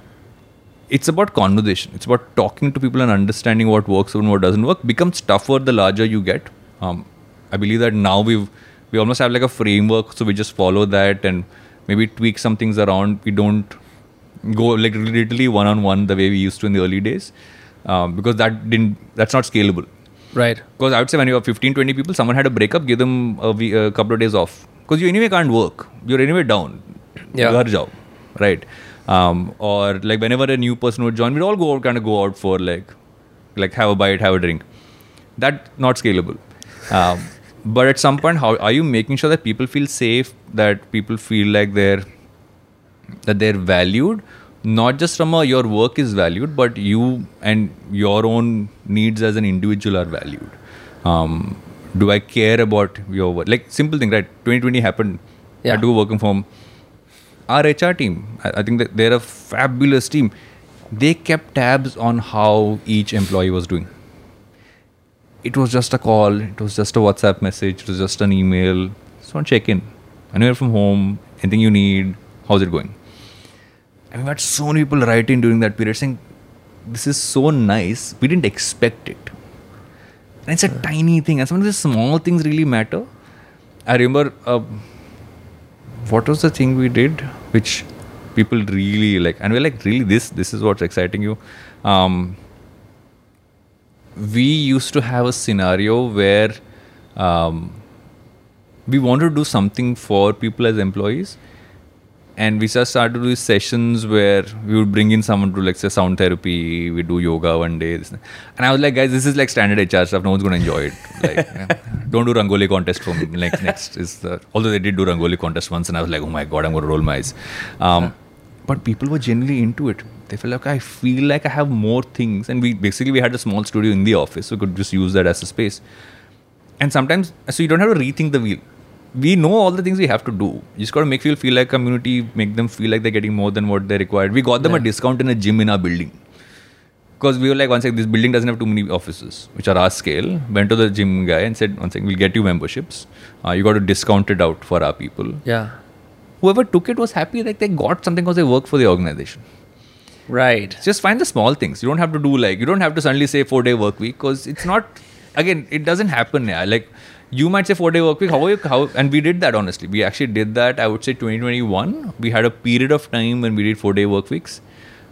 it's about conversation. It's about talking to people and understanding what works and what doesn't work. Becomes tougher the larger you get. Um, I believe that now we've we almost have like a framework, so we just follow that and maybe tweak some things around. We don't go like literally one on one the way we used to in the early days, um, because that didn't that's not scalable. right. Because I would say when you have 15, 20 people, someone had a breakup, give them a, couple of days off. Because you anyway can't work. You're anyway down. Yeah. Jao. Right. Um, or like whenever a new person would join, we'd all go out, kind of go out for like, like have a bite, have a drink. That not scalable. Um, but at some point, how are you making sure that people feel safe, that people feel like they're that they're valued not just from a your work is valued but you and your own needs as an individual are valued. Um, do i care about your work? Like simple thing right? 2020 happened. Yeah. i do working from our hr team I, I think that they're a fabulous team. They kept tabs on how each employee was doing. It was just a call it was just a whatsapp message it was just an email. Just to check in. Anywhere from home anything you need how's it going we had so many people writing during that period saying this is so nice. We didn't expect it. And it's a tiny thing. And some of these small things really matter. I remember uh, what was the thing we did which people really like? And we're like really this this is what's exciting you? Um, we used to have a scenario where um, we wanted to do something for people as employees and we just started to do sessions where we would bring in someone to like say sound therapy. We do yoga one day and i was like guys this is like standard hr stuff. No one's going to enjoy it. Like don't do rangoli contest for me. Like next is the although they did do rangoli contest once and i was like oh my god i'm going to roll my eyes. Um, but people were genuinely into it. They felt like i feel like i have more things. And we basically we had a small studio in the office so we could just use that as a space. And sometimes so you don't have to rethink the wheel we know all the things we have to do. You just got to make people feel like community make them feel like they're getting more than what they required. We got them a discount in a gym in our building. Because we were like one second this building doesn't have too many offices which are our scale. Went to the gym guy and said one second we'll get you memberships. Uh, you got to discount it out for our people. Yeah. whoever took it was happy like they got something because they work for the organization. Right. just find the small things. You don't have to do like you don't have to suddenly say four day work week because it's not again it doesn't happen yeah. Like you might say four day work week how, you, how and we did that honestly we actually did that i would say 2021 we had a period of time when we did four day work weeks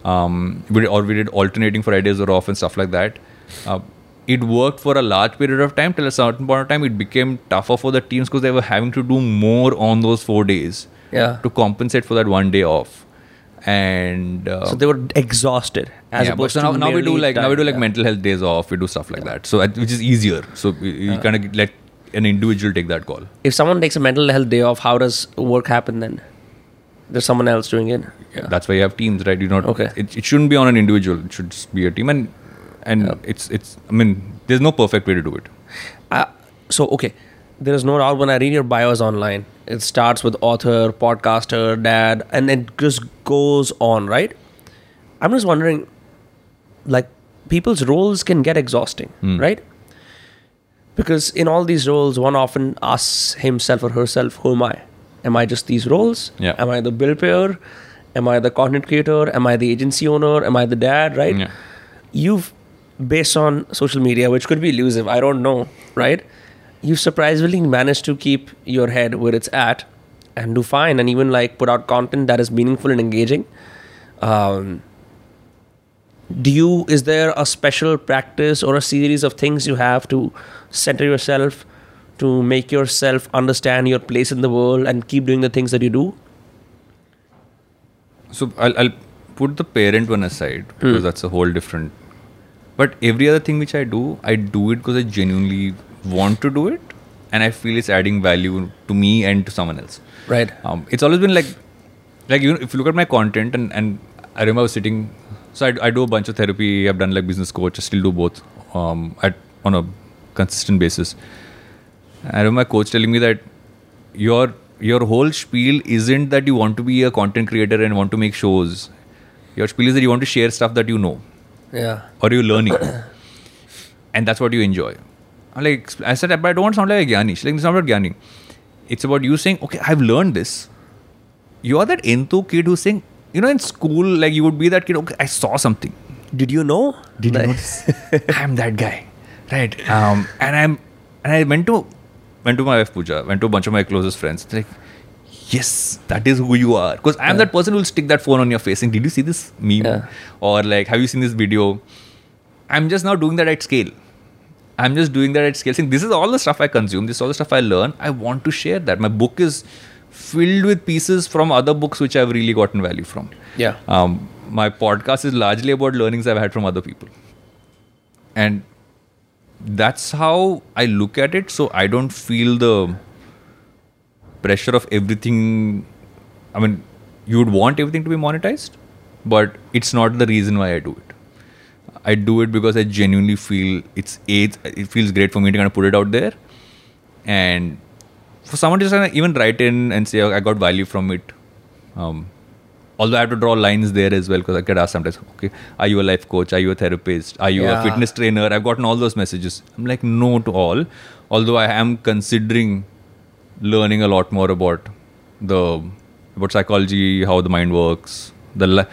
um, we or we did alternating fridays or off and stuff like that uh, it worked for a large period of time till a certain point of time it became tougher for the teams because they were having to do more on those four days Yeah. to compensate for that one day off and uh, So they were exhausted. As yeah, opposed so now, to now we do like now we do like mental health days off. We do stuff like that. So which is easier. So you, you kind of let an individual take that call. If someone takes a mental health day off, how does work happen then? There's someone else doing it. Yeah. That's why you have teams, right? You not Okay. It, it shouldn't be on an individual. It should just be a team, and and it's it's. I mean, there's no perfect way to do it. Uh, so okay, there is no doubt when I read your bios online, it starts with author, podcaster, dad, and it just goes on, right? I'm just wondering, like, people's roles can get exhausting, right? Because in all these roles, one often asks himself or herself, "Who am I? Am I just these roles? Yeah. Am I the bill payer? Am I the content creator? Am I the agency owner? Am I the dad? Right? Yeah. you've based on social media which could be elusive i don't know right you've surprisingly managed to keep your head where it's at and do fine and even like put out content that is meaningful and engaging um, do you is there a special practice or a series of things you have to center yourself to make yourself understand your place in the world and keep doing the things that you do So I'll, I'll put the parent one aside because that's a whole different. But every other thing which I do, I do it because I genuinely want to do it, and I feel it's adding value to me and to someone else. right Um, it's always been like, like you know, if you look at my content and and I remember I was sitting, so I, I do a bunch of therapy. I've done like business coach. I still do both um, at on a consistent basis. I remember my coach telling me that your your whole spiel isn't that you want to be a content creator and want to make shows. Your spiel is that you want to share stuff that you know yeah or you're learning, and that's what you enjoy. I'm like I said, but I don't want to sound like a Gyani. She's like it's not about Gyani. It's about you saying, okay, I've learned this. You are that into kid who's saying, you know, in school, like you would be that kid. Okay, I saw something. did you know Did you Like- know this? I'm that guy, right? Um, and I'm and I went to went to my wife Pooja, went to a bunch of my closest friends. They're like, yes, that is who you are. Because I'm that person who will stick that phone on your face and Did you see this meme? Yeah. Or like, have you seen this video? I'm just now doing that at scale. I'm just doing that at scale. Saying this is all the stuff I consume, this is all the stuff I learn. I want to share that. My book is filled with pieces from other books which I've really gotten value from. yeah Um, my podcast is largely about learnings I've had from other people. And that's how I look at it. So I don't feel the pressure of everything. I mean, you would want everything to be monetized, but it's not the reason why I do it. I do it because I genuinely feel it's it, it feels great for me to kind of put it out there. And for someone to just even write in and say, I got value from it. Um, although I have to draw lines there as well because I get asked sometimes, okay, are you a life coach? Are you a therapist? Are you Yeah. a fitness trainer? I've gotten all those messages. I'm like, no to all. Although I am considering learning a lot more about the about psychology, how the mind works. The li-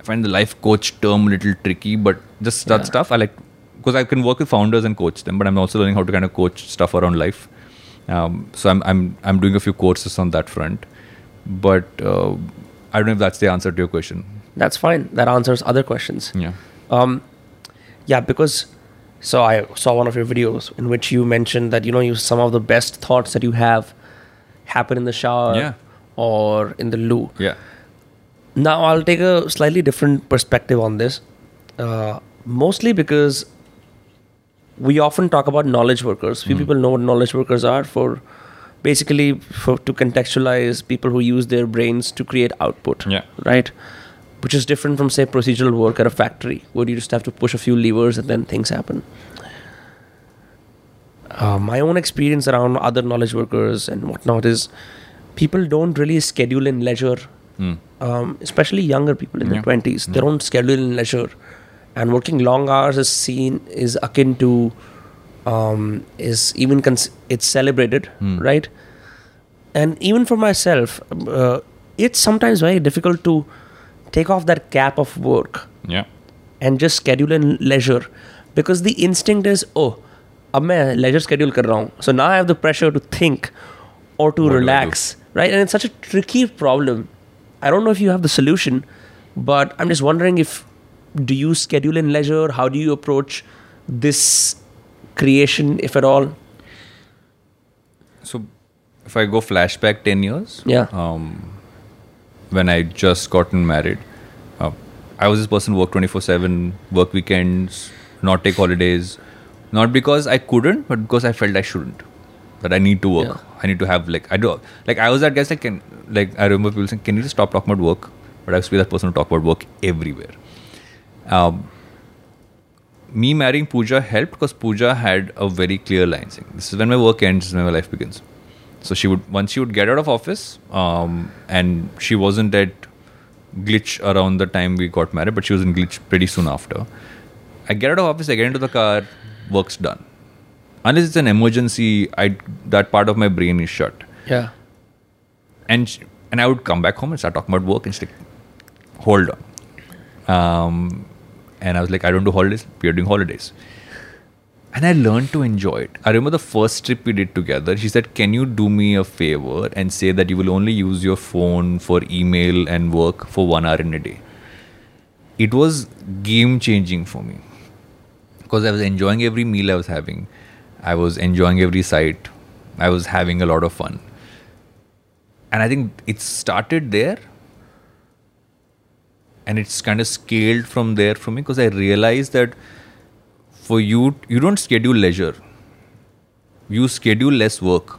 I find the life coach term a little tricky, but just that Yeah. stuff I like because I can work with founders and coach them, but I'm also learning how to kind of coach stuff around life. Um, so I'm I'm I'm doing a few courses on that front, but uh, I don't know if that's the answer to your question. that's fine that answers other questions Yeah. Um, yeah, because so I saw one of your videos in which you mentioned that you know you some of the best thoughts that you have happen in the shower Yeah. or in the loo. Yeah. Now I'll take a slightly different perspective on this, uh, mostly because we often talk about knowledge workers. Few people know what knowledge workers are for basically for to contextualize people who use their brains to create output Yeah. right? Which is different from, say, procedural work at a factory where you just have to push a few levers and then things happen. Uh, my own experience around other knowledge workers and whatnot is people don't really schedule in leisure, Hmm. um, especially younger people in Yeah. their 20s. They don't schedule in leisure And working long hours is seen, is akin to, um, is even, cons- it's celebrated, Hmm. right? and even for myself uh, it's sometimes very difficult to take off that cap of work Yeah. and just schedule in leisure because the instinct is oh अब मैं leisure schedule कर रहा हूँ so now I have the pressure to think or to What do I do? relax right and it's such a tricky problem I don't know if you have the solution but I'm just wondering if do you schedule in leisure how do you approach this creation if at all So if I go flashback 10 years, Yeah. um, when I just gotten married. Uh, I was this person who worked 24 7, work weekends, not take holidays. Not because I couldn't, but because I felt I shouldn't. That I need to work. Yeah. I need to have like I do like I was that guy like can like I remember people saying, Can you just stop talking about work? But I used to be that person who talk about work everywhere. Um, me marrying Pooja helped because Pooja had a very clear line saying, This is when my work ends, this is when my life begins. So she would once she would get out of office, um, and she wasn't at glitch around the time we got married, but she was in glitch pretty soon after. I get out of office, I get into the car, work's done. Unless it's an emergency, I that part of my brain is shut. Yeah. And sh- and I would come back home and start talking about work and she's like, hold on. Um, and I was like, I don't do holidays. We are doing holidays. And I learned to enjoy it. I remember the first trip we did together. She said, Can you do me a favor and say that you will only use your phone for email and work for one hour in a day? It was game changing for me because I was enjoying every meal I was having. I was enjoying every sight. I was having a lot of fun. And I think it started there and it's kind of scaled from there for me because I realized that for you, you don't schedule leisure, you schedule less work.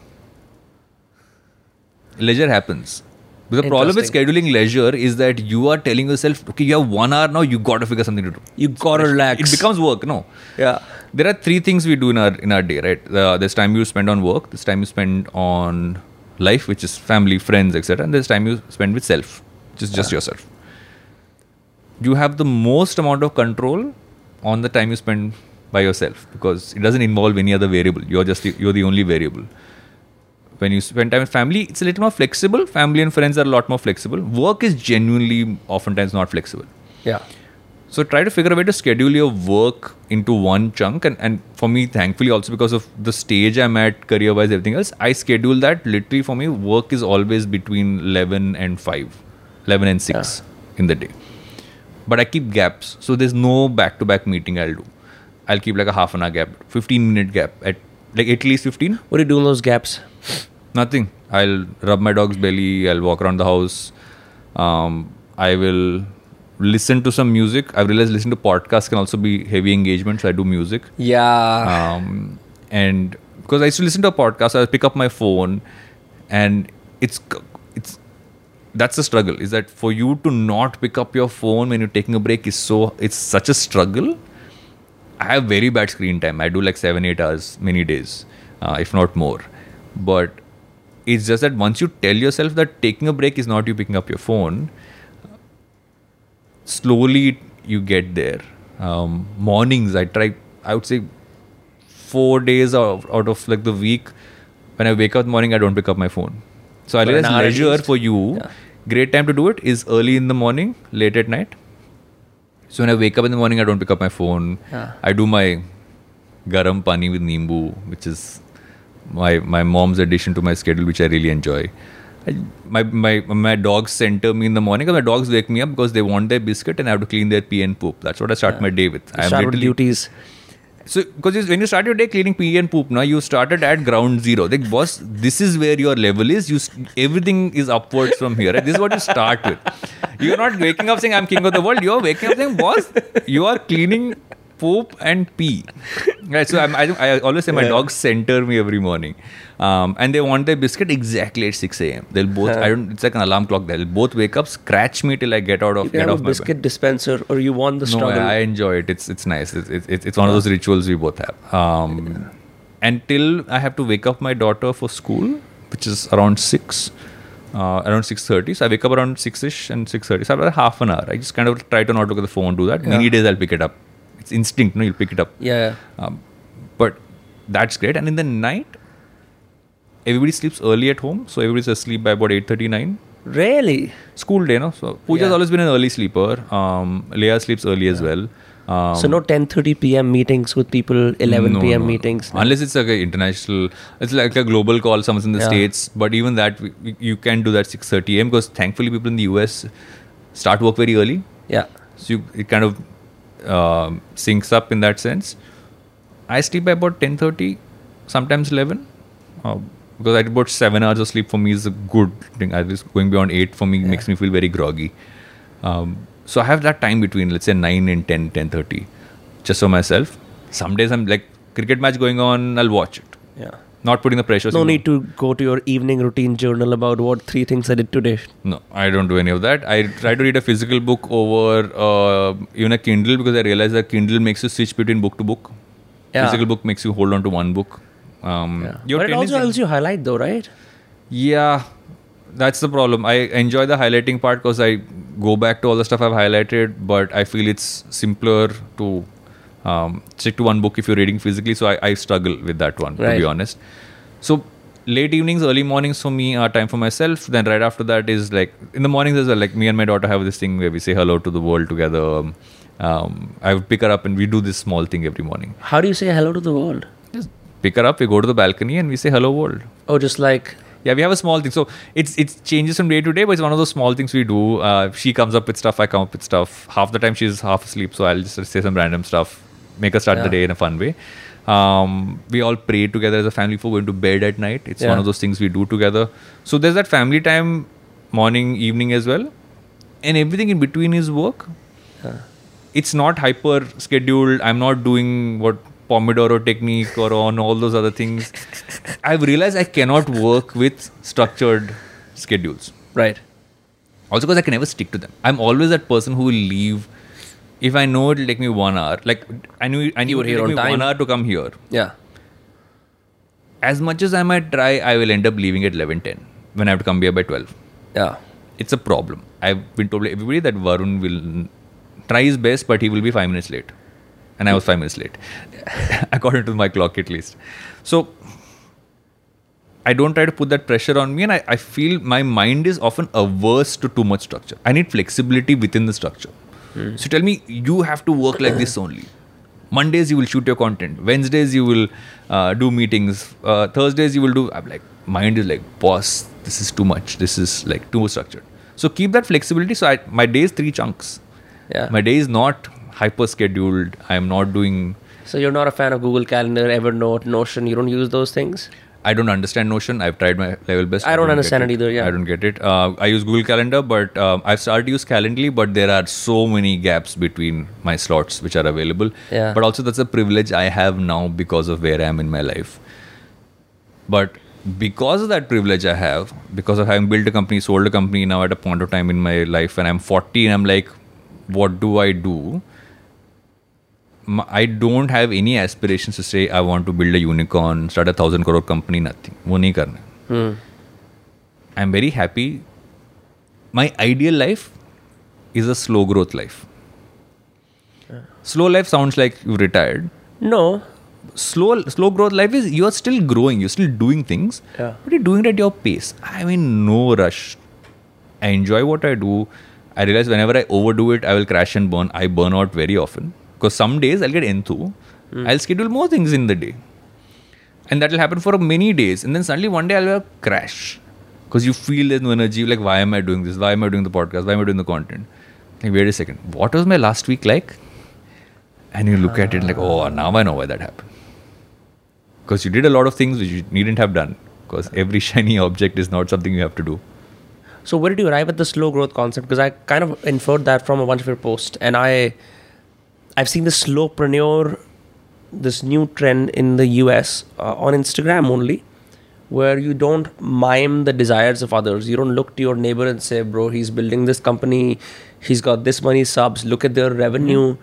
Leisure happens. But the problem with scheduling leisure is that you are telling yourself, okay, you have one hour now, you got to figure something to do. You gotta relax. It becomes work, no? Yeah. There are three things we do in our in our day, right? Uh, there's time you spend on work, there's time you spend on life, which is family, friends, etc., and there's time you spend with self, which is just yourself. You have the most amount of control on the time you spend by yourself because it doesn't involve any other variable. You're just the, you're the only variable. When you spend time with family, it's a little more flexible. Family and friends are a lot more flexible. Work is genuinely oftentimes not flexible. Yeah. So try to figure a way to schedule your work into one chunk. And, and for me, thankfully, also because of the stage I'm at career wise, everything else, I schedule that literally for me. Work is always between 11 and 5, 11 and 6 in the day. But I keep gaps. So there's no back to back meeting I'll do. I'll keep like a half an hour gap, 15 minute gap at like at least 15. What do you do in those gaps? Nothing. I'll rub my dog's belly. I'll walk around the house. Um, I will listen to some music. I've realized listening to podcasts can also be heavy engagement. So I do music. Yeah. Um, and because I used to listen to a podcast, I'll pick up my phone, and it's it's that's the struggle. Is that for you to not pick up your phone when you're taking a break is so it's such a struggle. I have very bad screen time. I do like seven eight hours many days, uh, if not more. But it's just that once you tell yourself that taking a break is not you picking up your phone, slowly you get there. Um, mornings, I try. I would say four days out, out of like the week. When I wake up in the morning, I don't pick up my phone. So I realize leisure for you, Yeah. great time to do it is early in the morning, late at night. So when I wake up in the morning, I don't pick up my phone. Yeah. I do my garam pani with nimbu, which is my my mom's addition to my schedule, which I really enjoy. I, my my my dogs center me in the morning. 'cause My dogs wake me up because they want their biscuit and I have to clean their pee and poop. That's what I start my day with. You start with duties. So, because when you start your day cleaning pee and poop, now you started at ground zero. Like, boss, this is where your level is. You everything is upwards from here. Right? This is what you start with. You're not waking up saying I'm king of the world. You're waking up saying, boss, you are cleaning poop and pee. Right. So I'm, I, I always say my Yeah. dogs center me every morning, um, and they want their biscuit exactly at 6 a.m. They'll both. I don't. It's like an alarm clock. They'll both wake up, scratch me till I get out of You get have off a bed. biscuit dispenser or you want the No, struggle. I enjoy it. It's it's nice. It's it's, it's- one of those rituals we both have. Um, Until I have to wake up my daughter for school, which is around six, uh, around six thirty. So I wake up around six ish and six thirty. So about half an hour. I just kind of try to not look at the phone. Do that. Many days I'll pick it up. It's instinct. No, you'll pick it up. yeah. Um, but that's great. And in the night, everybody sleeps early at home. So everybody's asleep by about eight thirty nine Really? school day, no? So Pooja's Yeah. always been an early sleeper. Um, Leah sleeps early as well. Um, so no 10:30 p.m. meetings with people, 11 no, p.m. no, no. meetings. Unless it's like an international, it's like a global call. Someone's in the Yeah. states, but even that we, we- you can do that 6:30 a.m. because thankfully people in the US start work very early, Yeah. so you, it kind of um, syncs up in that sense. I sleep by about 10:30, sometimes 11. Uh, because I about seven hours of sleep for me is a good thing. Least going beyond eight for me makes me feel very groggy. Um, so I have that time between let's say nine and 10, 10.30 just for myself. Some days I'm like cricket match going on, I'll watch it. Yeah. Not putting the pressure. No need to go to your evening routine journal about what three things I did today. No, I don't do any of that. I try to read a physical book over uh, even a Kindle because I realize that Kindle makes you switch between book to book. Yeah. Physical book makes you hold on to one book. Um, Yeah. But it also helps you highlight though, right? Yeah, that's the problem. I enjoy the highlighting part because I go back to all the stuff I've highlighted, but I feel it's simpler to um, stick to one book if you're reading physically. So I, I struggle with that one, to be honest. So late evenings, early mornings for me are time for myself. Then right after that is like in the mornings as well. Like me and my daughter have this thing where we say hello to the world together. Um, um, I would pick her up and we do this small thing every morning. How do you say hello to the world? Just pick her up, we go to the balcony and we say hello world. Oh, just like Yeah, we have a small thing. So it's it changes from day to day, but it's one of those small things we do. Uh, she comes up with stuff, I come up with stuff. Half the time she's half asleep, so I'll just say some random stuff, make us start the day in a fun way. Um, we all pray together as a family before going to bed at night. It's Yeah. one of those things we do together. So there's that family time, morning, evening as well, and everything in between is work. It's not hyper scheduled. I'm not doing what Pomodoro technique or on all those other things. I've realized I cannot work with structured schedules. right. Also, because I can never stick to them. I'm always that person who will leave. If I know it'll take me one hour, like I knew I knew were it'll here take me on time. one hour to come here. Yeah. As much as I might try, I will end up leaving at 11:10 when I have to come here by 12. Yeah. It's a problem. I've been told by everybody that Varun will try his best, but he will be five minutes late. And I was five minutes late, according to my clock at least. So I don't try to put that pressure on me, and I, I feel my mind is often averse to too much structure. I need flexibility within the structure. So tell me, you have to work like this only. Mondays you will shoot your content. Wednesdays you will uh, do meetings. Uh, Thursdays you will do. I'm like, mind is like, boss, this is too much. This is like too structured. So keep that flexibility. So I, my day is three chunks. Yeah. My day is not hyper scheduled. I'm not doing. so you're not a fan of Google Calendar, Evernote, Notion. You don't use those things. I don't understand Notion. I've tried my level best. I don't get understand it it either, yeah. I don't get it. Uh, I use Google Calendar, but um, I've started to use Calendly, but there are so many gaps between my slots which are available. Yeah. But also that's a privilege I have now because of where I am in my life. But because of that privilege I have, because of having built a company, sold a company now at a point of time in my life, and I'm 40 and I'm like, what do I do? m- I don't have any aspirations to say I want to build a unicorn, start a thousand crore company, nothing. वो नहीं करना है. Hmm. I'm very happy. My ideal life is a slow growth life. Slow life sounds like you retired. No. Slow slow growth life is you're still growing, you're still doing things, Yeah. but you're doing it at your pace. I mean, no rush. I enjoy what I do. I realize whenever I overdo it, I will crash and burn. I burn out very often because some days I'll get enthu. Hmm. I'll schedule more things in the day, and that will happen for many days. And then suddenly one day I'll have a crash because you feel there's no energy. Like, why am I doing this? Why am I doing the podcast? Why am I doing the content? Like, wait a second. What was my last week like? And you look at it like, oh, now I know why that happened. Because you did a lot of things which you needn't have done. Because every shiny object is not something you have to do. So where did you arrive at the slow growth concept? Because I kind of inferred that from a bunch of your posts, and I, I've seen the slowpreneur, this new trend in the US uh, on Instagram only, where you don't mime the desires of others. You don't look to your neighbor and say, "Bro, he's building this company, he's got this many subs. Look at their revenue."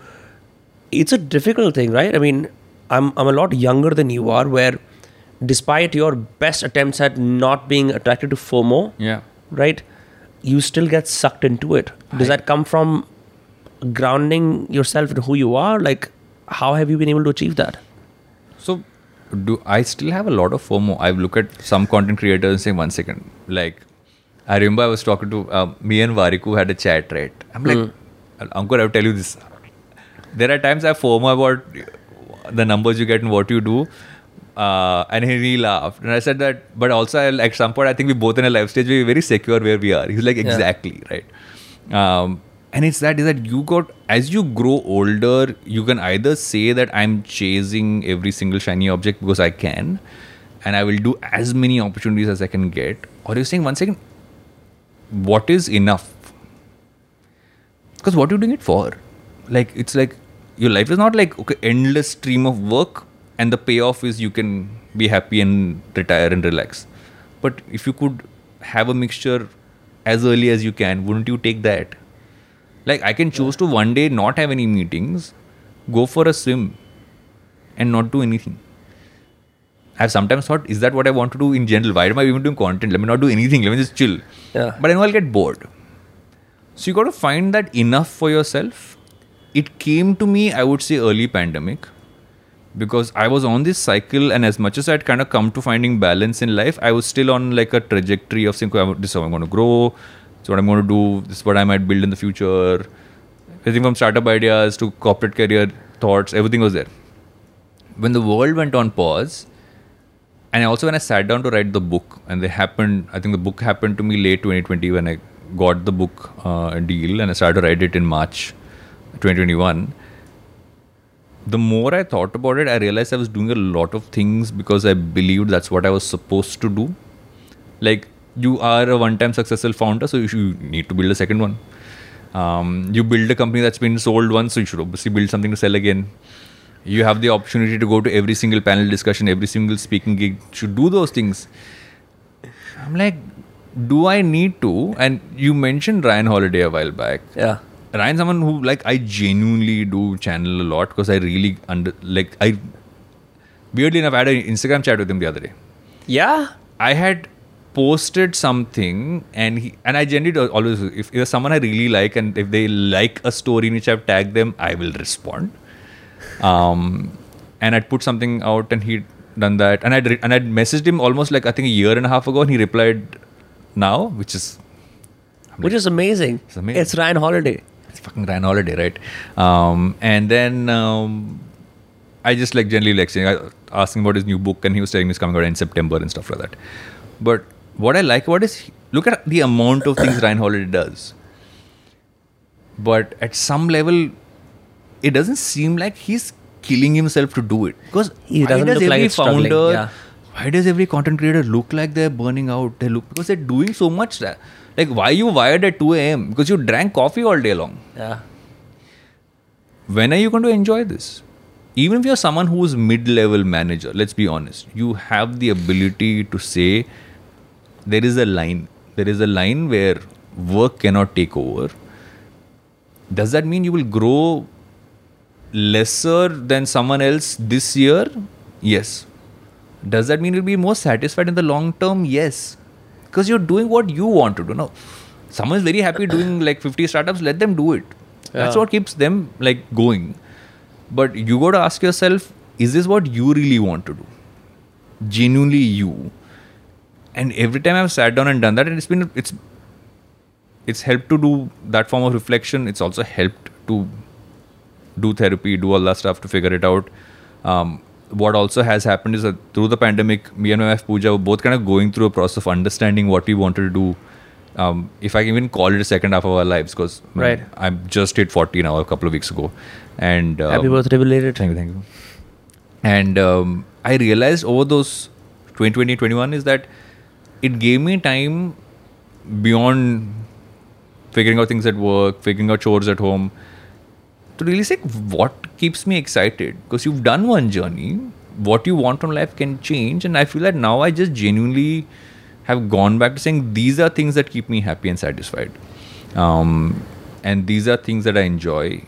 It's a difficult thing, right? I mean, I'm I'm a lot younger than you are, where despite your best attempts at not being attracted to FOMO, Yeah. right you still get sucked into it does that come from grounding yourself in who you are like how have you been able to achieve that So, do I still have a lot of FOMO? i look at some content creators and say, one second. Like, I remember I was talking to uh, me and Warikoo had a chat, right? I'm like, Ankur, I'll tell you this. There are times I have FOMO about the numbers you get and what you do. Uh, and he laughed. And I said that, but also at some point, I think we both in a life stage, we're very secure where we are. He's like, exactly, right? Um, and it's that is that you got as you grow older you can either say that i'm chasing every single shiny object because i can and I will do as many opportunities as I can get? Or you're saying, one second, what is enough? Because what are you doing it for? Like, it's like your life is not like okay, endless stream of work, and the payoff is you can be happy and retire and relax. But if you could have a mixture as early as you can, wouldn't you take that? Like, I can choose to one day not have any meetings, go for a swim, and not do anything. I've sometimes thought, is that what I want to do in general? Why am I even doing content? Let me not do anything. Let me just chill. Yeah. But I know I'll get bored. So you got to find that enough for yourself. It came to me, I would say, early pandemic because I was on this cycle, and as much as I'd kind of come to finding balance in life, I was still on like a trajectory of saying, this is how I'm going to grow. Is what I'm going to do. This is what I might build in the future. Everything from startup ideas to corporate career thoughts, everything was there. When the world went on pause, and also when I sat down to write the book, and they happened, I think the book happened to me late 2020 when I got the book uh, deal, and I started to write it in March 2021. The more I thought about it, I realized I was doing a lot of things because I believed that's what I was supposed to do. Like you are a one-time successful founder, so you, should, you need to build a second one. Um, you build a company that's been sold once, so you should obviously build something to sell again you have the opportunity to go to every single panel discussion every single speaking gig should do those things i'm like do i need to and you mentioned ryan holiday a while back Yeah. ryan someone who like i genuinely do channel a lot because i really under like i weirdly enough i had an instagram chat with him the other day Yeah. I had posted something and he and I generally always if there's someone I really like and if they like a story in which I've tagged them, I will respond. Um, and I'd put something out and he'd done that and I'd re- and I'd messaged him almost like I think a year and a half ago and he replied now, which is Which is amazing. It's amazing. It's Ryan Holiday. it's fucking Ryan Holiday, right? Um, and then um, I just like generally like saying, I- asking about his new book, and he was telling me it's coming out in September and stuff like that. But what I like about is look at the amount of things Ryan Holiday does. But at some level, it doesn't seem like he's killing himself to do it because He why doesn't does look every struggling, founder, yeah. why does every content creator look like they're burning out? They look because they're doing so much. That, like, why you wired at 2 a.m. Because you drank coffee all day long Yeah. when are you going to enjoy this? Even if you're someone who's mid-level manager, let's be honest, you have the ability to say there is a line. There is a line where work cannot take over. Does that mean you will grow lesser than someone else this year? Yes. Does that mean you'll be more satisfied in the long term? Yes. Because you're doing what you want to do. Now, someone is very happy doing like 50 startups, let them do it. That's what keeps them like going. But you got to ask yourself, is this what you really want to do? Genuinely you. And every time I've sat down and done that, and it's been it's it's helped to do that form of reflection. It's also helped to do therapy, do all that stuff to figure it out. Um, what also has happened is that through the pandemic, me and my wife Pooja were both kind of going through a process of understanding what we wanted to do. Um, if I can even call it a second half of our lives, because Right. I'm just hit 40 now, a couple of weeks ago, and um, Happy birthday belated. Thank you, thank you. And um, I realized over those 2020, 21 is that it gave me time beyond figuring out things at work, figuring out chores at home, to really say what keeps me excited. Because you've done one journey, what you want from life can change. And I feel that now I just genuinely have gone back to saying these are things that keep me happy and satisfied. Um, and these are things that I enjoy.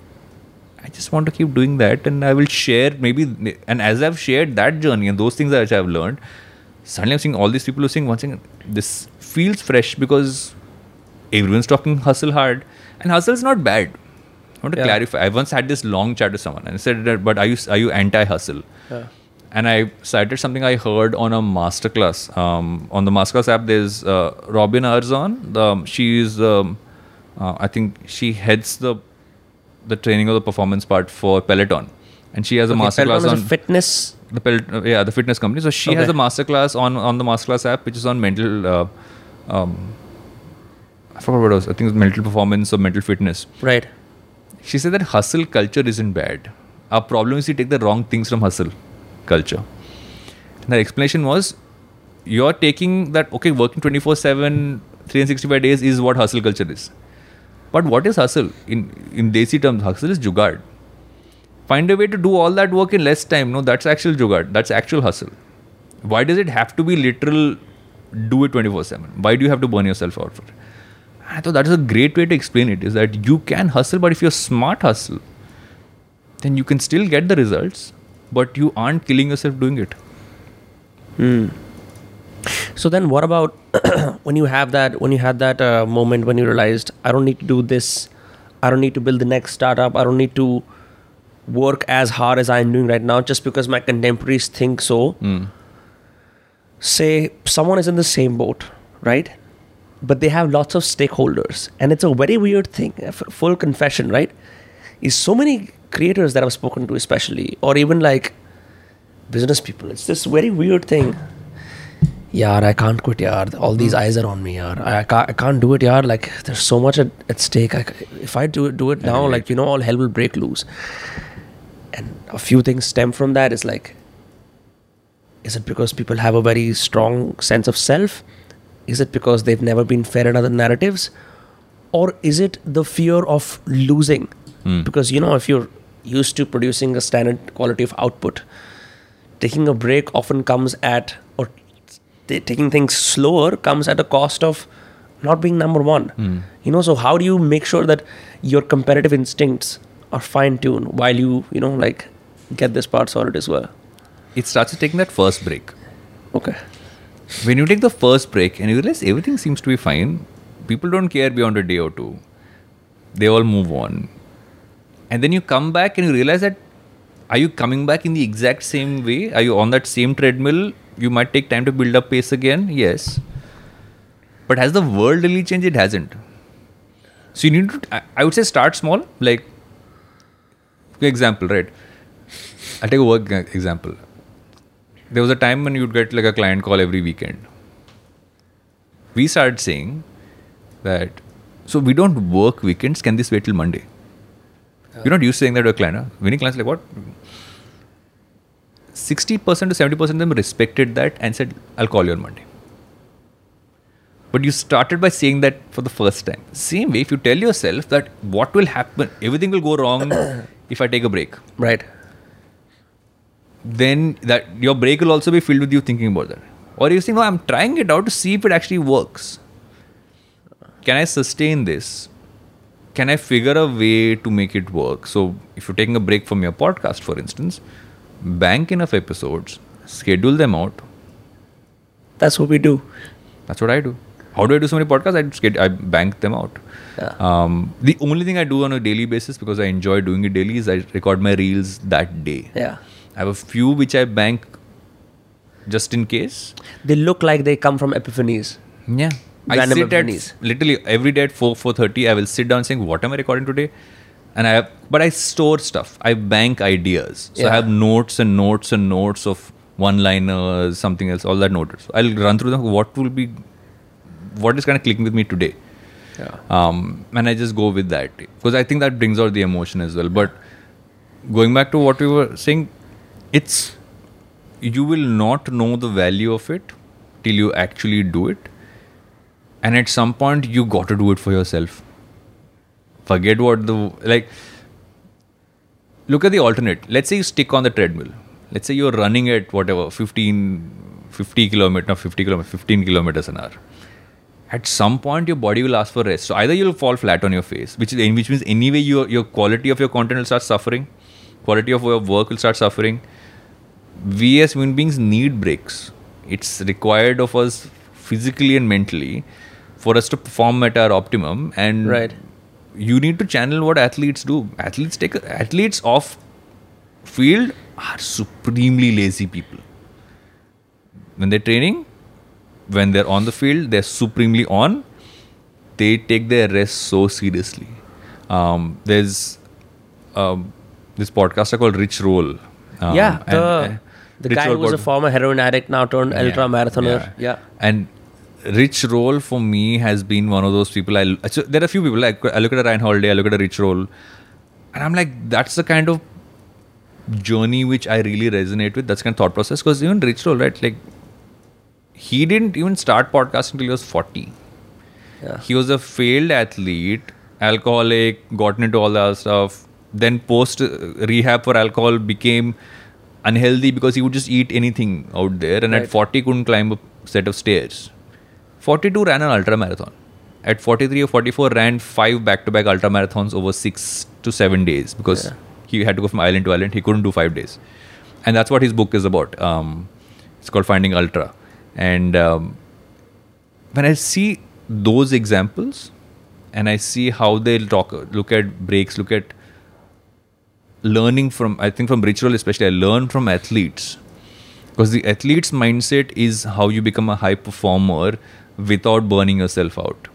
I just want to keep doing that, and I will share maybe. And as I've shared that journey and those things that I've learned, suddenly I'm seeing all these people who are saying one thing. This feels fresh because everyone's talking hustle hard, and hustle is not bad. I want to Yeah. clarify. I once had this long chat with someone and I said, "But are you are you anti-hustle?" Yeah. And I cited something I heard on a masterclass. Um, on the masterclass app, there's uh, Robin Arzon. The, she is, um, uh, I think, she heads the the training of the performance part for Peloton, and she has a Okay, masterclass on a fitness. The Pel- yeah the fitness company. So she has a masterclass on on the masterclass app, which is on mental. Uh, um, I forgot what it was. I think it's mental performance or mental fitness. Right. She said that hustle culture isn't bad. Our problem is we take the wrong things from hustle culture. And the explanation was you're taking that, okay, working 24 7, 365 days is what hustle culture is. But what is hustle? In, in Desi terms, hustle is jugad. Find a way to do all that work in less time. No, that's actual jugad. That's actual hustle. Why does it have to be literal do it 24 7? Why do you have to burn yourself out for it? I thought that is a great way to explain it is that you can hustle, but if you're smart hustle, then you can still get the results, but you aren't killing yourself doing it. hmm So then, what about when you have that? When you had that uh, moment when you realized I don't need to do this, I don't need to build the next startup, I don't need to work as hard as I'm doing right now, just because my contemporaries think so. Hmm. Say someone is in the same boat, right? But they have lots of stakeholders, and it's a very weird thing. Full confession, right? Is so many creators that I've spoken to, especially, or even like business people. It's this very weird thing. Yaar, I can't quit, yaar. All these hmm. eyes are on me, yaar. I, can't, I can't do it, yaar. Like, there's so much at, at stake. I, if I do it, do it now, like, you know, all hell will break loose. And a few things stem from that. Is like, is it because people have a very strong sense of self? Is it because they've never been fed in other narratives? Or is it the fear of losing? Hmm. Because, you know, if you're used to producing a standard quality of output, taking a break often comes at, or taking things slower comes at a cost of not being number one. Hmm. You know, so how do you make sure that your competitive instincts are fine tune while you, you know, like get this part sorted as well? It starts with taking that first break. Okay. When you take the first break and you realize everything seems to be fine, people don't care beyond a day or two. They all move on. And then you come back and you realize that are you coming back in the exact same way? Are you on that same treadmill? You might take time to build up pace again. Yes. But has the world really changed? It hasn't. So you need to, I- would say, start small. Like, example, right? I'll take a work example. There was a time when you'd get like a client call every weekend. We started saying that, so we don't work weekends. Can this wait till Monday? You're not used to saying that to a client. Huh? Winning clients like what? 60% to 70% of them respected that and said, I'll call you on Monday. But you started by saying that for the first time. Same way, if you tell yourself that what will happen, everything will go wrong if I take a break, Right. then that your break will also be filled with you thinking about that. Or you think, no, I'm trying it out to see if it actually works. Can I sustain this? Can I figure a way to make it work? So, if you're taking a break from your podcast, for instance, bank enough episodes, schedule them out. That's what we do. That's what I do. How do I do so many podcasts? I just get, I bank them out. Yeah. Um, the only thing I do on a daily basis because I enjoy doing it daily is I record my reels that day. Yeah. I have a few which I bank just in case. They look like they come from epiphanies. Yeah. I Random sit at epiphanies. literally every day at four four thirty. I will sit down saying, "What am I recording today?" And I have, but I store stuff. I bank ideas. So I have notes and notes and notes of one-liners, something else, all that noted. So I'll run through them. What will be, what is kind of clicking with me today? Yeah. um, and I just go with that because I think that brings out the emotion as well. But going back to what we were saying, it's you will not know the value of it till you actually do it, and at some point you got to do it for yourself. Forget what the like. Look at the alternate. Let's say you stick on the treadmill. Let's say you're running at whatever 15, 50 kilometer, not 50 kilometer, 15 kilometers an hour at some point your body will ask for rest. So either you'll fall flat on your face, which is which means anyway your your quality of your content will start suffering, quality of your work will start suffering. We as human beings need breaks. It's required of us physically and mentally for us to perform at our optimum. And Right. you need to channel what athletes do. Athletes take athletes off field are supremely lazy people. When they're training, when they're on the field, they're supremely on. They take their rest so seriously. Um, there's um, this podcaster called Rich Roll. Um, yeah. and, The, uh, the guy who was a former heroin addict now turned ultra marathoner. yeah. Yeah. And Rich Roll for me has been one of those people. I there are a few people like I look at a Ryan Holiday, I look at a Rich Roll, and I'm like, that's the kind of journey which I really resonate with. That's kind of thought process. Because even Rich Roll, right? Like he didn't even start podcasting until he was 40. Yeah. He was a failed athlete, alcoholic, gotten into all that stuff. Then post rehab for alcohol became unhealthy because he would just eat anything out there. And Right. at 40 couldn't climb a set of stairs. 42 ran an ultra marathon. At 43 or 44 ran five back-to-back ultra marathons over six to seven days because Yeah. he had to go from island to island. He couldn't do five days, and that's what his book is about. Um, it's called Finding Ultra, and um, when I see those examples, and I see how they'll talk, look at breaks, look at learning from. I think from ritual especially, I learn from athletes because the athlete's mindset is how you become a high performer without burning yourself out.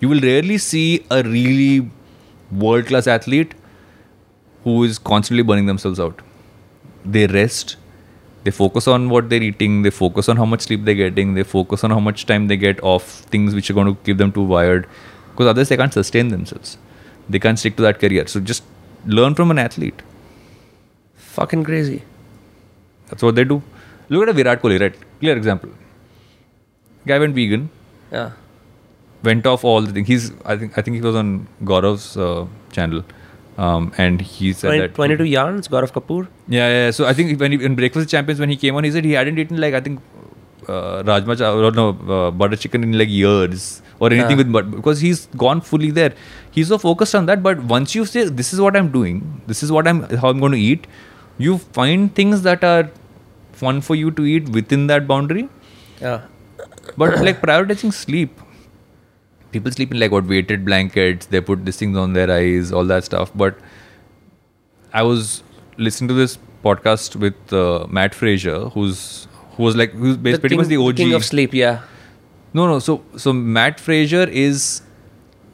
You will rarely see a really world class athlete who is constantly burning themselves out. They rest, they focus on what they're eating, they focus on how much sleep they're getting, they focus on how much time they get off things which are going to keep them too wired because others they can't sustain themselves. They can't stick to that career. So just learn from an athlete. Fucking crazy. That's what they do. Look at a Virat Kohli, right? Clear example. Guy went vegan, Yeah. went off all the things. He's I think I think he was on Gaurav's uh, channel, um, and he said 20, that 22 yarns, Gaurav Kapoor. Yeah, yeah. So I think when he, in Breakfast Champions when he came on, he said he hadn't eaten like I think uh, rajma or no uh, butter chicken in like years or anything Ah. with butter because he's gone fully there. He's so focused on that. But once you say this is what I'm doing, this is what I'm how I'm going to eat, you find things that are fun for you to eat within that boundary. Yeah. But like prioritizing sleep. People sleep in like what weighted blankets, they put these things on their eyes, all that stuff. But I was listening to this podcast with uh, Mat Fraser, who's who was like who's bas- pretty much the OG. king of sleep, yeah. No, no. So so Mat Fraser is,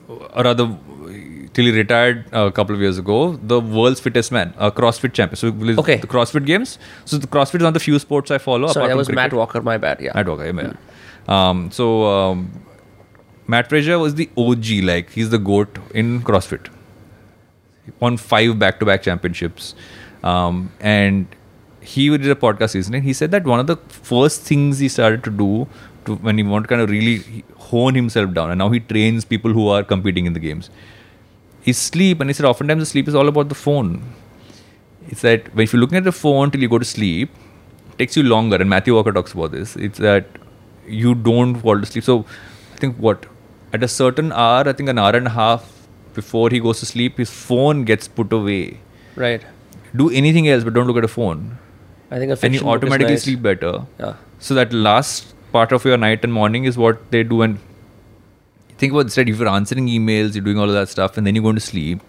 or rather, till he retired a couple of years ago, the world's fittest man, a CrossFit champion. So Okay. the CrossFit Games. So the CrossFit is one of the few sports I follow. Sorry, that was cricket. Matt Walker, my bad, yeah. Matt Walker, yeah, yeah. Um, so um, Mat Fraser was the OG, like he's the goat in CrossFit. He Won five back-to-back championships, um, and he did a podcast recently. He said that one of the first things he started to do to when he wanted to kind of really hone himself down, and now he trains people who are competing in the games. Is sleep, and he said oftentimes the sleep is all about the phone. It's that when if you're looking at the phone till you go to sleep, it takes you longer. And Matthew Walker talks about this. It's that you don't fall to sleep. So I think what at a certain hour, I think an hour and a half before he goes to sleep, his phone gets put away. Right. Do anything else, but don't look at a phone, I think a and you automatically nice. sleep better. Yeah. So that last part of your night and morning is what they do. And think about instead, if you're answering emails, you're doing all of that stuff, and then you're going to sleep,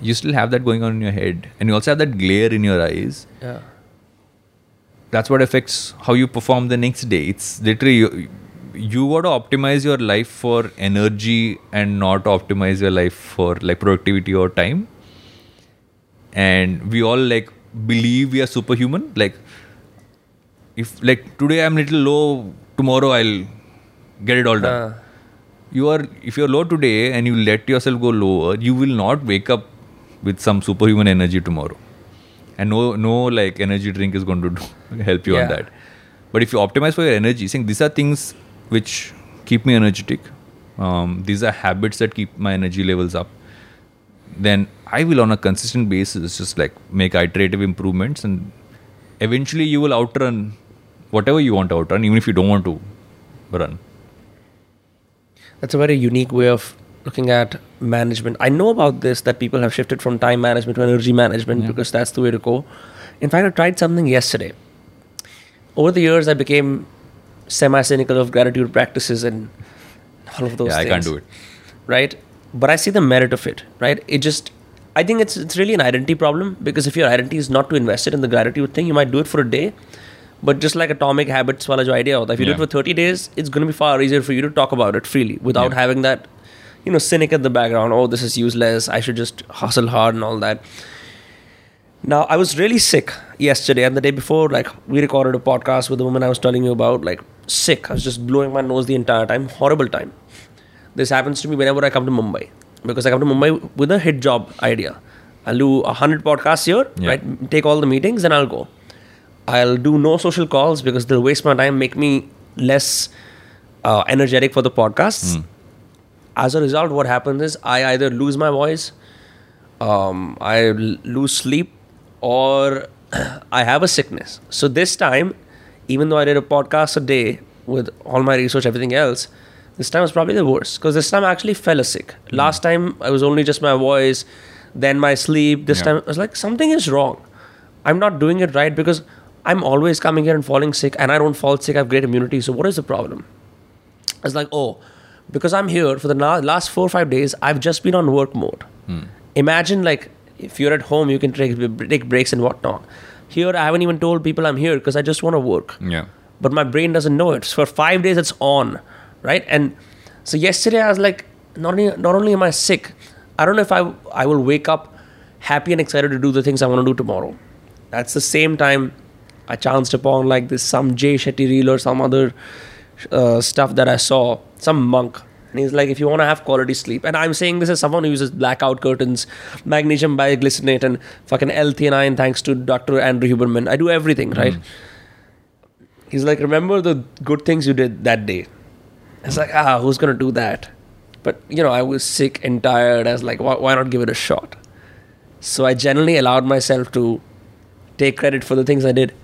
you still have that going on in your head, and you also have that glare in your eyes. Yeah. That's what affects how you perform the next day. It's literally you, you got to optimize your life for energy and not optimize your life for like productivity or time. And we all like believe we are superhuman. Like if like today I'm little low, tomorrow I'll get it all done. Uh, you are if you're low today and you let yourself go lower you will not wake up with some superhuman energy tomorrow. And no no like energy drink is going to do, help you on that. But if you optimize for your energy saying these are things which keep me energetic um, these are habits that keep my energy levels up then i will on a consistent basis just like make iterative improvements and eventually you will outrun whatever you want to outrun even if you don't want to run That's a very unique way of looking at management. I know about this that people have shifted from time management to energy management Yeah. because that's the way to go. In fact, I tried something yesterday. Over the years, I became semi cynical of gratitude practices and all of those yeah i can't do it right? But I see the merit of it, right? It just, I think it's it's really an identity problem because if your identity is not to invest it in the gratitude thing, you might do it for a day, but just like atomic habits, wala jo idea hota, if you do it for 30 days, it's going to be far easier for you to talk about it freely without Yeah. having that, you know, cynic at the background. Oh, this is useless. I should just hustle hard and all that. Now, I was really sick yesterday and the day before. Like, we recorded a podcast with the woman I was telling you about. Like, sick. I was just blowing my nose the entire time. Horrible time. This happens to me whenever I come to Mumbai because I come to Mumbai with a hit job idea. I'll do a hundred podcasts here, Yeah. right? Take all the meetings, and I'll go. I'll do no social calls because they'll waste my time, make me less uh, energetic for the podcasts. As a result, what happens is I either lose my voice, um, I l- lose sleep, or I have a sickness. So this time, even though I did a podcast a day with all my research, everything else, this time was probably the worst because this time I actually fell sick. Hmm. Last time I was only just my voice, then my sleep. This Yeah. time I was like, something is wrong. I'm not doing it right because I'm always coming here and falling sick, and I don't fall sick. I have great immunity. So what is the problem? It's like, oh, because I'm here for the last four or five days, I've just been on work mode. Hmm. Imagine like if you're at home, you can take take breaks and whatnot. Here, I haven't even told people I'm here because I just want to work Yeah. but my brain doesn't know it. So for five days, it's on, right? And so yesterday, I was like, not only, not only am I sick, I don't know if I I will wake up happy and excited to do the things I want to do tomorrow. That's the same time I chanced upon like this some Jay Shetty reel or some other uh, stuff that I saw, some monk. And he's like, if you want to have quality sleep, and I'm saying this as someone who uses blackout curtains, magnesium bisglycinate, and fucking L-theanine, thanks to Dr. Andrew Huberman. I do everything, right? He's like, remember the good things you did that day. It's like, ah, who's gonna do that? But you know, I was sick and tired. I was like, why, why not give it a shot? So I generally allowed myself to take credit for the things I did.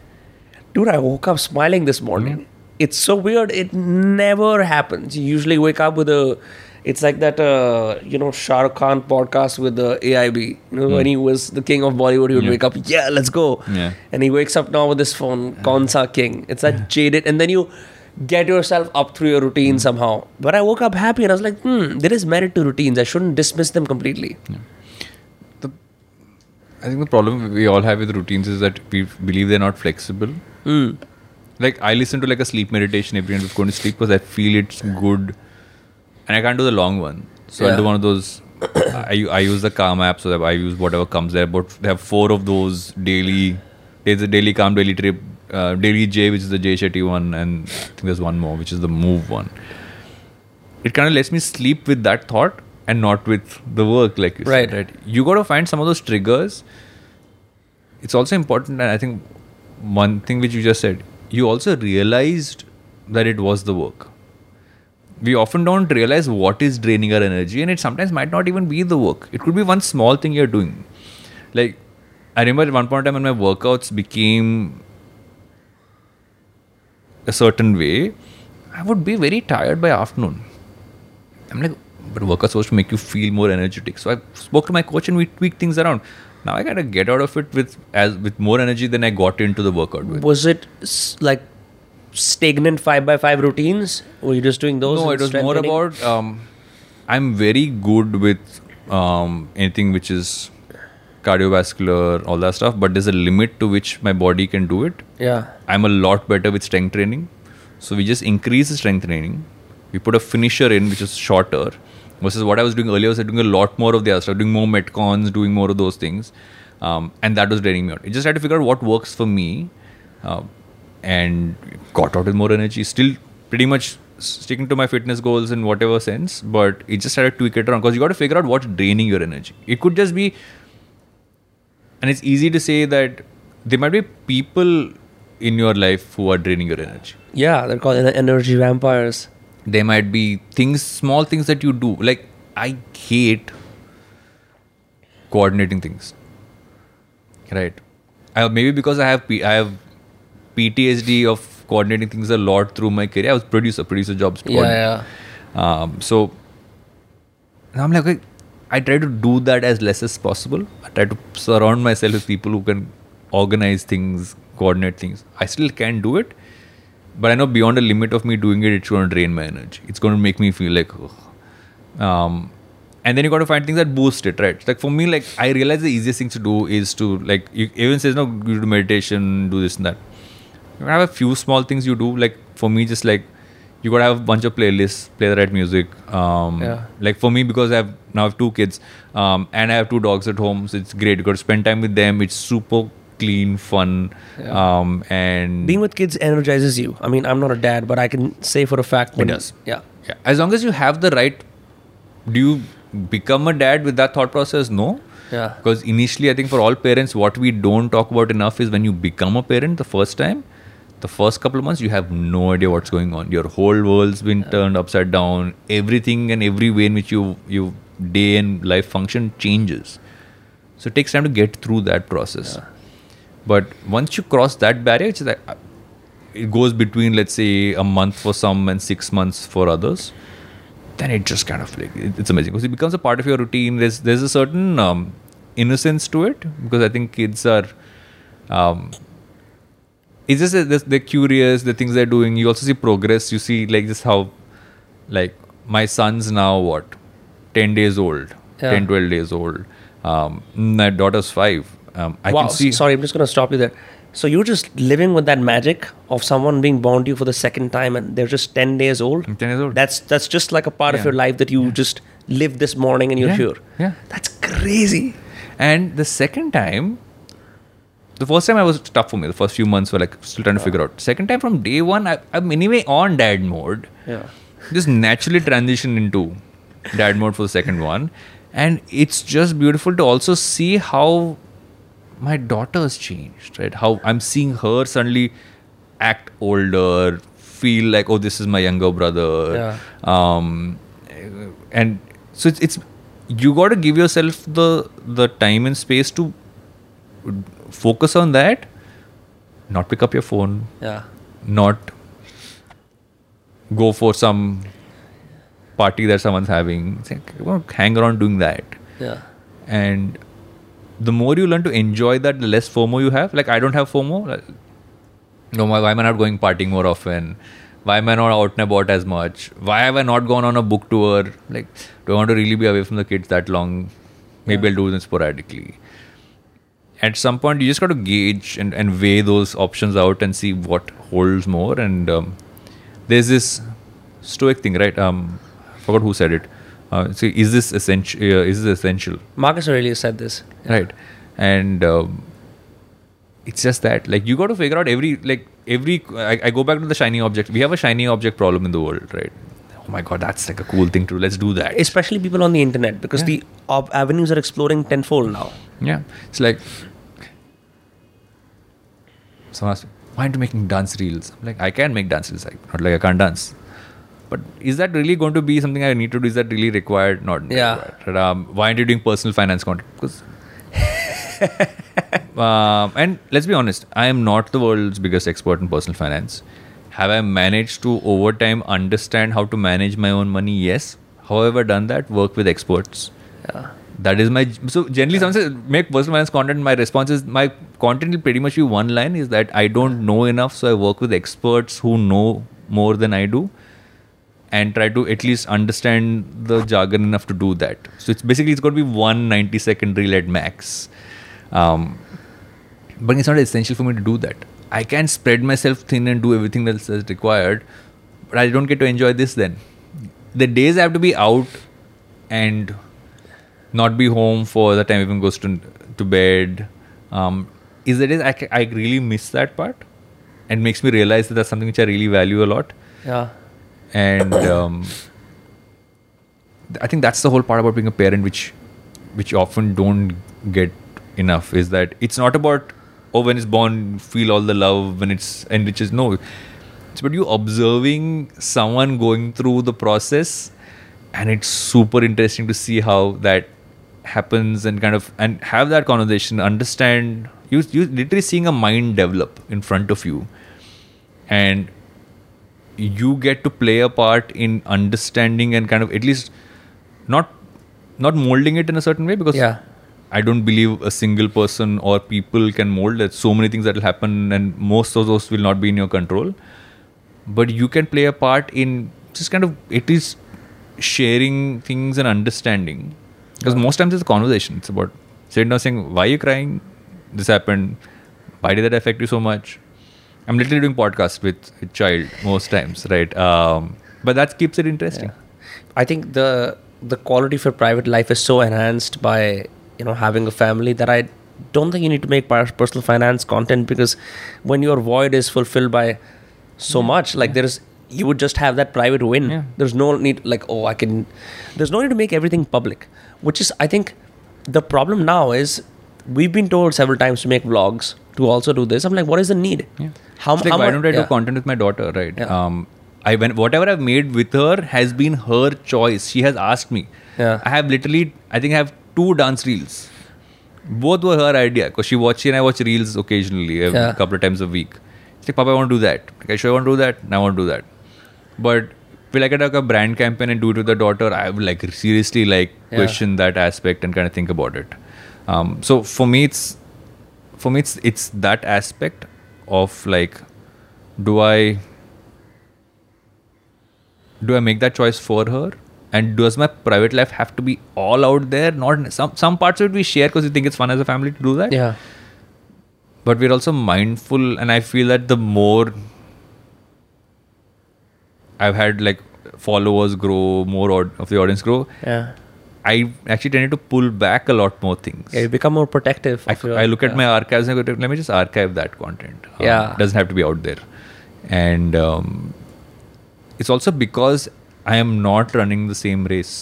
Dude, I woke up smiling this morning. It's so weird. It never happens. You usually wake up with a. It's like that, uh, you know, Shah Rukh Khan podcast with the AIB. You know, when he was the king of Bollywood, he would Yeah. wake up, yeah, let's go. Yeah. And he wakes up now with this phone, Konsa King. It's that jaded. And then you get yourself up through your routine somehow. But I woke up happy and I was like, hmm, there is merit to routines. I shouldn't dismiss them completely. I think the problem we all have with routines is that we believe they're not flexible. Like I listen to like a sleep meditation every night before going to sleep because I feel it's good, and I can't do the long one. So I Yeah. do one of those. I, I use the Calm app, so that I use whatever comes there. But they have four of those daily. There's a daily Calm, daily trip, uh, daily Jay, which is the Jay Shetty one, and I think there's one more, which is the Move one. It kind of lets me sleep with that thought and not with the work, like you Right. said. Right. You got to find some of those triggers it's also important and i think one thing which you just said you also realized that it was the work. We often don't realize what is draining our energy and it sometimes might not even be the work. It could be one small thing you're doing. Like i remember at one point in time when my workouts became a certain way i would be very tired by afternoon. I'm like but workouts supposed to make you feel more energetic. So i spoke to my coach and we tweaked things around now i gotta get out of it with as with more energy than i got into the workout with Was it like stagnant five by five routines? Were you just doing those? no it was more about um, i'm very good with um, anything which is cardiovascular all that stuff but there's a limit to which my body can do it Yeah. i'm a lot better with strength training so we just increase the strength training we put a finisher in which is shorter versus what i was doing earlier I was doing a lot more of the other stuff doing more metcons doing more of those things. Um, and that was draining me out. I just had to figure out what works for me uh, and got out with more energy. Still pretty much sticking to my fitness goals in whatever sense but it just had to tweak it around because you got to figure out what's draining your energy. It could just be and it's easy to say that there might be people in your life who are draining your energy. Yeah, they're called energy vampires. There might be things small things that you do like i hate coordinating things right I, maybe because i have P, i have ptsd of coordinating things a lot through my career i was producer producer jobs Yeah, yeah. Um, so now I'm like, okay, I try to do that as less as possible. I try to surround myself with people who can organize things, coordinate things. I still can do it, but I know beyond the limit of me doing it, it's going to drain my energy. It's going to make me feel like, ugh. um, and then you got to find things that boost it, right? Like for me, like I realize the easiest thing to do is to like you even says no, you do meditation, do this and that. You have a few small things you do. Like for me, just like you gotta have a bunch of playlists, play the right music. Um, Yeah. Like for me, because I have now have two kids, um, and I have two dogs at home, so it's great. You got to spend time with them. It's super clean, fun, um, and Being with kids energizes you. I mean, I'm not a dad, but I can say for a fact when- does. Yeah. Yeah. As long as you have the right, do you become a dad with that thought process? No. Yeah. Because initially, I think for all parents, what we don't talk about enough is when you become a parent the first time, the first couple of months, you have no idea what's going on. Your whole world's been turned upside down. Everything and every way in which you you day and life function changes. So it takes time to get through that process. But once you cross that barrier, it's like uh, it goes between let's say a month for some and six months for others. Then it just kind of like it's amazing because it becomes a part of your routine. There's there's a certain um, innocence to it because I think kids are. Um, it's just that they're- they're curious. The things they're doing. You also see progress. You see like just how, like my son's now what, ten days old, Yeah. 10, 12 days old. Um, my daughter's five. Um, I wow. can see. Sorry, I'm just going to stop you there. So you're just living with that magic of someone being born to you for the second time, and they're just ten days old. 10 years old. That's that's just like a part of your life that you just live this morning, and you're Yeah. here. Yeah. That's crazy. And the second time, the first time I was tough for me. The first few months were like still trying to figure out. Second time from day one, I, I'm anyway on dad mode. Yeah. Just naturally transition into dad mode for the second one. And it's just beautiful to also see how my daughter's changed, right? How I'm seeing her suddenly act older, feel like, oh, this is my younger brother. Yeah. Um, and so it's, it's you got to give yourself the the time and space to focus on that, not pick up your phone, Yeah. not go for some party that someone's having. It's like, to hang around doing that. Yeah. And the more you learn to enjoy that, the less FOMO you have. Like, I don't have FOMO. Like, no, why why am I not going partying more often? Why am I not out and about as much? Why have I not gone on a book tour? Like, do I want to really be away from the kids that long? Maybe I'll do them sporadically. At some point, you just got to gauge and, and weigh those options out and see what holds more. And um, there's this stoic thing, right? Um, I forgot who said it. Uh, so is this essential? Uh, is this essential? Marcus Aurelius said this. right and um, it's just that like you got to figure out every like every I, I go back to the shiny object we have a shiny object problem in the world right oh my god that's like a cool thing to do let's do that Especially people on the internet because Yeah. the ob- avenues are exploring tenfold now. yeah it's like someone asked me why aren't you making dance reels i'm like i can make dance reels like, not like i can't dance but is that really going to be something i need to do is that really required not Yeah. required. um, why aren't you doing personal finance content because um, and let's be honest, I am not the world's biggest expert in personal finance. Have I managed to over time understand how to manage my own money? Yes. However, done that, work with experts. Yeah. That is my so generally someone says make personal finance content. My response is my content will pretty much be one line is that I don't know enough, so I work with experts who know more than I do, and try to at least understand the jargon enough to do that. So it's basically it's going to be one 90 second reel at max. Um, but it's not essential for me to do that. I can spread myself thin and do everything that's required, but I don't get to enjoy this then. The days I have to be out and not be home for the time even goes to to bed um, is the days I, I really miss that part and makes me realize that that's something which I really value a lot Yeah. And um, I think that's the whole part about being a parent, which which often don't get enough. Is that it's not about oh when it's born feel all the love when it's and which is no, it's about you observing someone going through the process, and it's super interesting to see how that happens and kind of and have that conversation, understand you you literally seeing a mind develop in front of you, and you get to play a part in understanding and kind of at least not not molding it in a certain way because Yeah. I don't believe a single person or people can mold. There's so many things that will happen, and most of those will not be in your control. But you can play a part in just kind of at least sharing things and understanding. Because most times it's a conversation. It's about sitting down saying, "Why are you crying? This happened. Why did that affect you so much?" I'm literally doing podcasts with a child most times, right? Um, but that keeps it interesting. I think the the quality for private life is so enhanced by you know having a family that I don't think you need to make personal finance content because when your void is fulfilled by so much, like there is you would just have that private win. Yeah. There's no need like oh I can. There's no need to make everything public, which is I think the problem now is we've been told several times to make vlogs to also do this. I'm like, what is the need? Yeah. How, It's like, how why don't I do content with my daughter, right? Yeah. Um, I when whatever I've made with her has been her choice. She has asked me. Yeah. I have literally, I think I have two dance reels. Both were her idea because she watch she and I watch reels occasionally, a Yeah. couple of times a week. She's like, Papa, I want to do that. Like, I sure want to do that. And I want to do that. But will I get like a brand campaign and do it with the daughter? I would like seriously like Yeah. question that aspect and kind of think about it. Um, so for me, it's for me it's it's that aspect of like, do I do I make that choice for her? And does my private life have to be all out there? Not some some parts of it we share because we think it's fun as a family to do that Yeah. but we're also mindful and i feel that the more i've had like followers grow more od- of the audience grow Yeah. I actually tended to pull back a lot more things Yeah, you become more protective. I, your- I look at yeah. my archives and I go, let me just archive that content. Um, Yeah. It doesn't have to be out there. And um, it's also because I am not running the same race.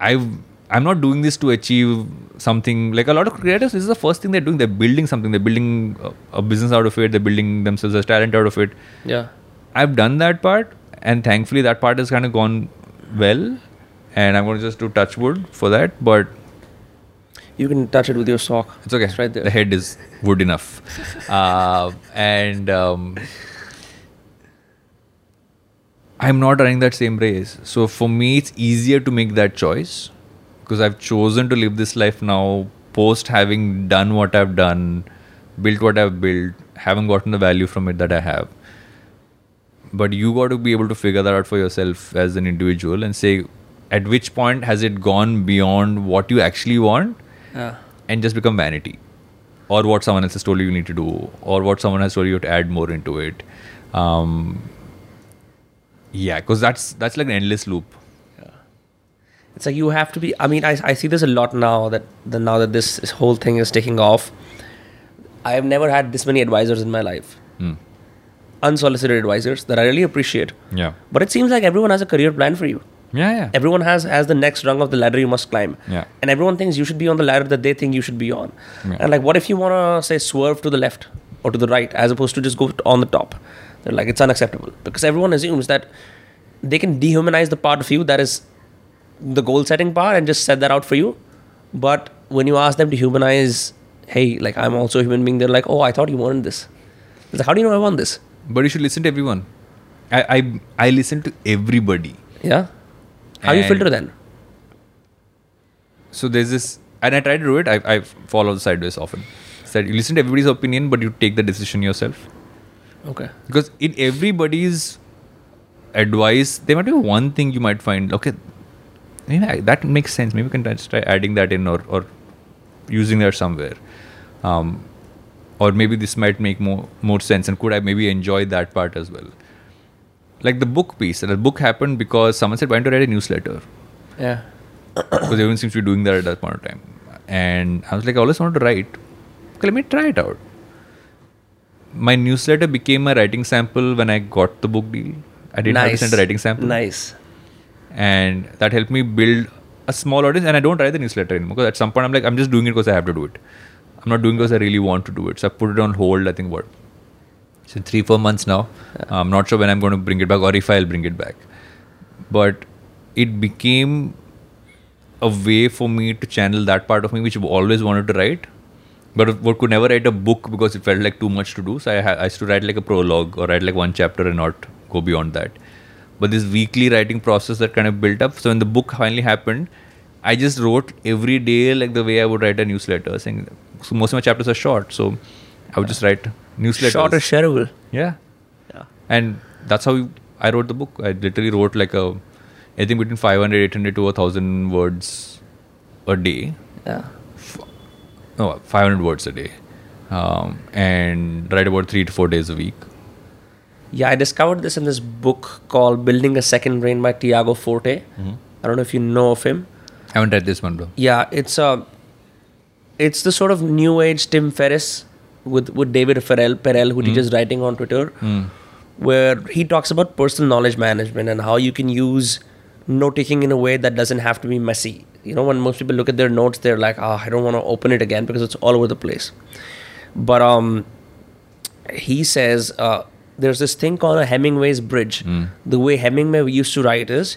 I've, I'm not doing this to achieve something like a lot of creators. This is the first thing they're doing. They're building something. They're building a, a business out of it. They're building themselves as talent out of it. Yeah. I've done that part, and thankfully that part has kind of gone well. And I'm going to just do touch wood for that. But You can touch it with your sock. It's okay. It's right there. The head is wood enough. uh, and um, I'm not running that same race. So for me, it's easier to make that choice because I've chosen to live this life now post having done what I've done, built what I've built, haven't gotten the value from it that I have. But you got to be able to figure that out for yourself as an individual and say, at which point has it gone beyond what you actually want? Yeah. and just become vanity or what someone else has told you you need to do or what someone has told you to add more into it um, yeah because that's that's like an endless loop It's like you have to be. I mean, I, I see this a lot now that the now that this, this whole thing is taking off. I have never had this many advisors in my life, Hmm. unsolicited advisors that I really appreciate. yeah But it seems like everyone has a career plan for you. Yeah yeah Everyone has has the next rung of the ladder you must climb. Yeah. And everyone thinks you should be on the ladder that they think you should be on. Yeah. And like, what if you want to say swerve to the left or to the right as opposed to just go on the top? They're like, it's unacceptable because everyone assumes that they can dehumanize the part of you that is the goal setting part and just set that out for you. But when you ask them to humanize, hey, like I'm also a human being, they're like, oh, I thought you wanted this. It's like, how do you know I want this? but you should listen to everyone i i, I listen to everybody Yeah. How do you filter then? so there's this and i try to do it. I, I follow the sideways often. Said you listen to everybody's opinion but you take the decision yourself. Okay. because in everybody's advice there might be one thing you might find okay yeah, that makes sense. Maybe we can try adding that in or, or using that somewhere. Um, or maybe this might make more more sense and could i maybe enjoy that part as well like the book piece the book happened because someone said why don't you write a newsletter Yeah. because everyone seems to be doing that at that point of time. And I was like, I always wanted to write. Okay, let me try it out. My newsletter became my writing sample when I got the book deal. I didn't have to send a writing sample. Nice. And that helped me build a small audience. And I don't write the newsletter anymore because at some point I'm like, I'm just doing it because I have to do it. I'm not doing it because I really want to do it. So I put it on hold, I think, what? It's in three, four months now. I'm not sure when I'm going to bring it back or if I'll bring it back. But it became a way for me to channel that part of me which I've always wanted to write but what could never write a book because it felt like too much to do so I, ha- I used to write like a prologue or write like one chapter and not go beyond that but this weekly writing process that kind of built up so when the book finally happened I just wrote every day like the way I would write a newsletter saying so most of my chapters are short so I would just write newsletters Short is shareable. yeah Yeah. and that's how I wrote the book. I literally wrote like a, I think between 500, 800 to 1000 words a day. Yeah. No, 500 words a day. Um, and write about three to four days a week. Yeah, I discovered this in this book called Building a Second Brain by Tiago Forte. I don't know if you know of him. I haven't read this one though. Yeah, it's a it's the sort of new age Tim Ferriss with with David Farrell Perell who teaches hmm. writing on Twitter, hmm. where he talks about personal knowledge management and how you can use note taking in a way that doesn't have to be messy. You know, when most people look at their notes, they're like, "Oh, I don't want to open it again because it's all over the place." But um, he says uh, there's this thing called a Hemingway's bridge. Hmm. The way Hemingway used to write is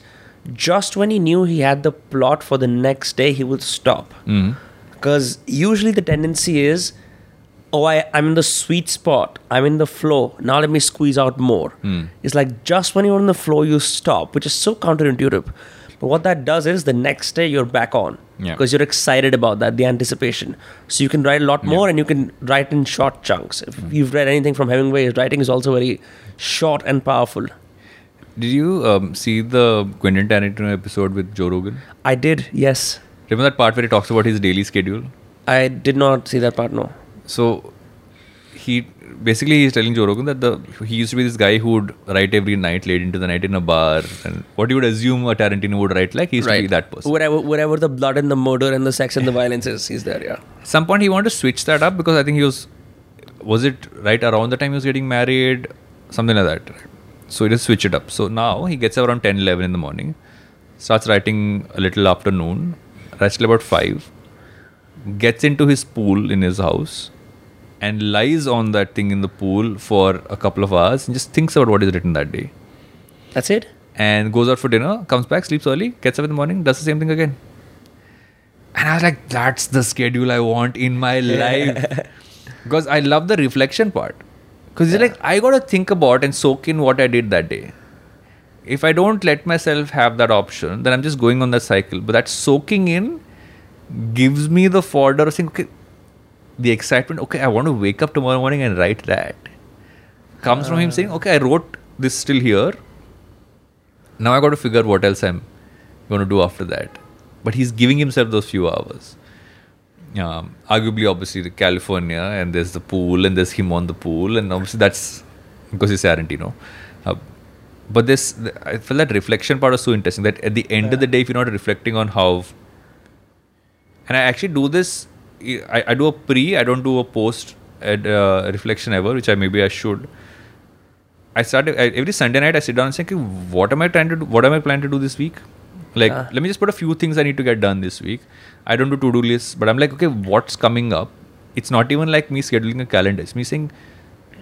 just when he knew he had the plot for the next day, he would stop. Because usually the tendency is, oh, I, I'm in the sweet spot. I'm in the flow. Now let me squeeze out more. It's like just when you're in the flow, you stop, which is so counterintuitive. But what that does is the next day you're back on Yeah. because you're excited about that, the anticipation. So you can write a lot more and you can write in short chunks. If you've read anything from Hemingway, his writing is also very short and powerful. Did you um, see the Quentin Tarantino episode with Joe Rogan? I did, yes. Remember that part where he talks about his daily schedule? I did not see that part, no. So he basically he's telling Joe Rogan that the he used to be this guy who would write every night late into the night in a bar and what you would assume a Tarantino would write like he used to be that person. Wherever, wherever the blood and the murder and the sex and the violence is, he's there, yeah. At some point he wanted to switch that up because I think he was was it right around the time he was getting married something like that right? so he just switch it up so now he gets up around 10 11 in the morning starts writing a little afternoon writes till about 5 gets into his pool in his house and lies on that thing in the pool for a couple of hours and just thinks about what is written that day That's it? and goes out for dinner, comes back, sleeps early, gets up in the morning, does the same thing again. And I was like, that's the schedule I want in my life. because I love the reflection part. Because it's like, I got to think about and soak in what I did that day. If I don't let myself have that option, then I'm just going on that cycle. But that soaking in gives me the fodder of saying, okay, the excitement, okay, I want to wake up tomorrow morning and write that. Comes from him saying, okay, I wrote this still here now I got to figure what else I'm going to do after that. But he's giving himself those few hours. Um, arguably, obviously, the California, and there's the pool, and there's him on the pool, and obviously that's because he's Tarantino. Uh, but this, I feel that reflection part was so interesting that at the end of the day, if you're not reflecting on how, and I actually do this, I, I do a pre, I don't do a post at, uh, reflection ever, which I maybe I should. I started I, every Sunday night. I sit down and say, okay, "What am I trying to do? What am I planning to do this week? Like, Ah. let me just put a few things I need to get done this week. I don't do to-do lists, but I'm like, okay, what's coming up? It's not even like me scheduling a calendar. It's me saying,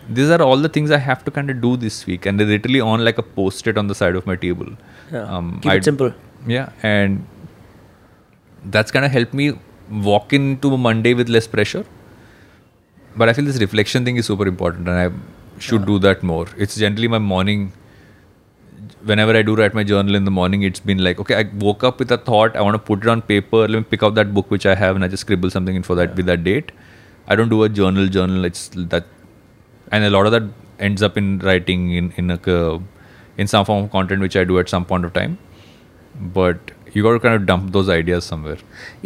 these are all the things I have to kind of do this week, and they're literally on like a post-it on the side of my table. Yeah. Keep it simple. Yeah, and that's kind of helped me walk into Monday with less pressure. But I feel this reflection thing is super important, and I should do that more. It's generally my morning. Whenever I do write my journal in the morning, it's been like, okay, I woke up with a thought. I want to put it on paper. Let me pick out that book which I have, and I just scribble something in for that with that date. I don't do a journal. Journal. It's that, and a lot of that ends up in writing in in a in some form of content which I do at some point of time. But you got to kind of dump those ideas somewhere.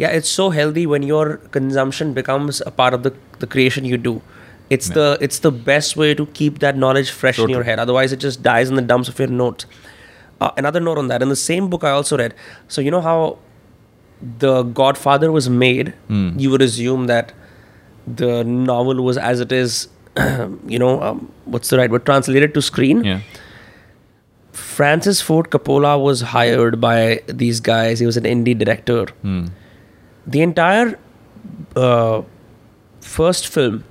Yeah, it's so healthy when your consumption becomes a part of the, the creation you do. It's the it's the best way to keep that knowledge fresh So in your head. Otherwise, it just dies in the dumps of your notes. Uh, another note on that. In the same book, I also read. So you know how the Godfather was made. Hmm. You would assume that the novel was as it is. you know, um, what's the right word? Translated to screen. Yeah. Francis Ford Coppola was hired by these guys. He was an indie director. Hmm. The entire uh, first film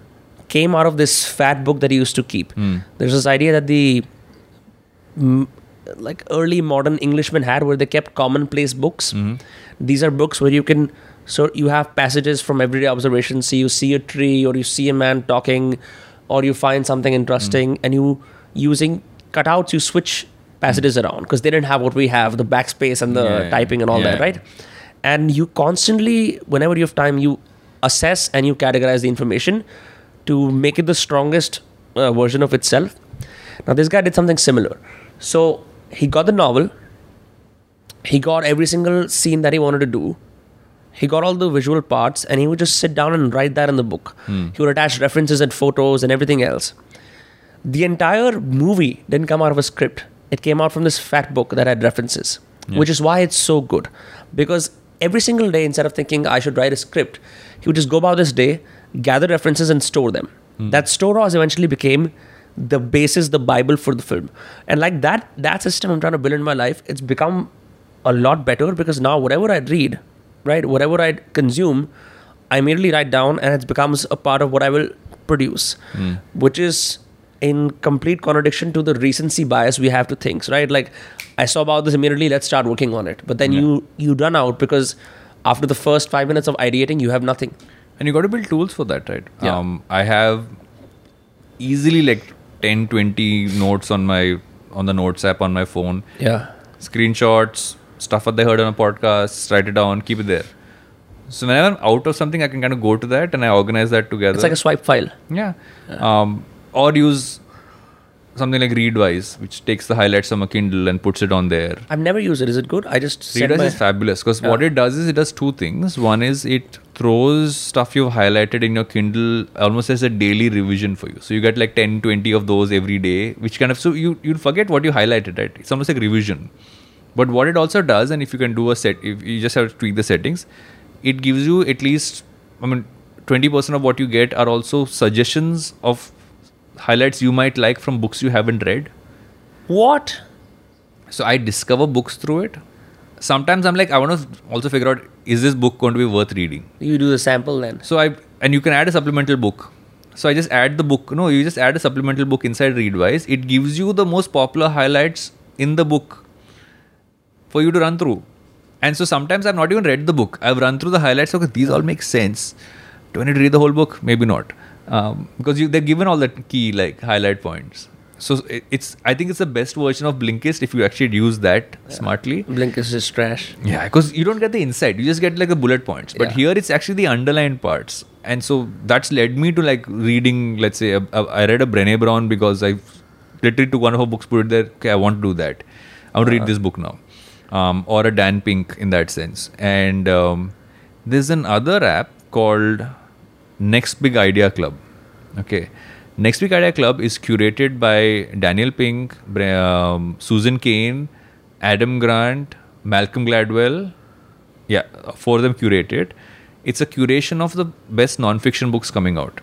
came out of this fat book that he used to keep. Hmm. There's this idea that the like early modern Englishmen had, where they kept commonplace books. Mm-hmm. These are books where you can so you have passages from everyday observations. So you see a tree, or you see a man talking, or you find something interesting, and you using cutouts, you switch passages around because they didn't have what we have, the backspace and the Yeah, yeah, typing and all that, right? And you constantly, whenever you have time, you assess and you categorize the information to make it the strongest uh, version of itself. Now, this guy did something similar. So he got the novel, he got every single scene that he wanted to do, he got all the visual parts, and he would just sit down and write that in the book. He would attach references and photos and everything else. The entire movie didn't come out of a script. It came out from this fat book that had references, which is why it's so good. Because every single day, instead of thinking I should write a script, he would just go about this day, gather references, and store them. Hmm. That store storehouse eventually became the basis, the Bible for the film. And like that, that system I'm trying to build in my life, it's become a lot better because now whatever I read, right, whatever I consume, I immediately write down and it becomes a part of what I will produce, hmm. which is in complete contradiction to the recency bias we have to things, right? Like I saw about this immediately, let's start working on it. But then you you run out because after the first five minutes of ideating, you have nothing. And you got to build tools for that, right? Yeah. Um, I have easily like 10, 20 notes on my on the notes app on my phone. Yeah. Screenshots, stuff that they heard on a podcast, write it down, keep it there. So whenever I'm out of something, I can kind of go to that and I organize that together. It's like a swipe file. yeah. Um, or use something like Readwise, which takes the highlights from a Kindle and puts it on there. I've never used it. Is it good? I just Readwise is fabulous because what it does is it does two things. One is it throws stuff you've highlighted in your Kindle almost as a daily revision for you. So you get like 10, 20 of those every day, which kind of so you you'll forget what you highlighted, right? It's almost like revision. But what it also does, and if you can do a set, if you just have to tweak the settings, it gives you at least, I mean, 20% of what you get are also suggestions of highlights you might like from books you haven't read. what? So I discover books through it. Sometimes I'm like, I want to also figure out is this book going to be worth reading? You do the sample then. So I and you can add a supplemental book. So I just add the book. No, you just add a supplemental book inside Readwise. It gives you the most popular highlights in the book for you to run through. And so sometimes I've not even read the book. I've run through the highlights. Okay, these all make sense. Do I need to read the whole book? Maybe not, um, because you, they're given all the key like highlight points. So it- it's I think it's the best version of Blinkist if you actually use that smartly. Blinkist is trash. Yeah, because you don't get the insight. You just get like the bullet points. But Yeah. here it's actually the underlined parts. And so that's led me to like reading, let's say, a, a, I read a Brene Brown because I literally took one of her books, put it there. Okay, I want to do that. I want to read this book now. Um, or a Dan Pink in that sense. And um, there's another app called Next Big Idea Club. Okay. Next Big Idea Club is curated by Daniel Pink, um, Susan Cain, Adam Grant, Malcolm Gladwell. Yeah, four of them curated. It's a curation of the best non-fiction books coming out.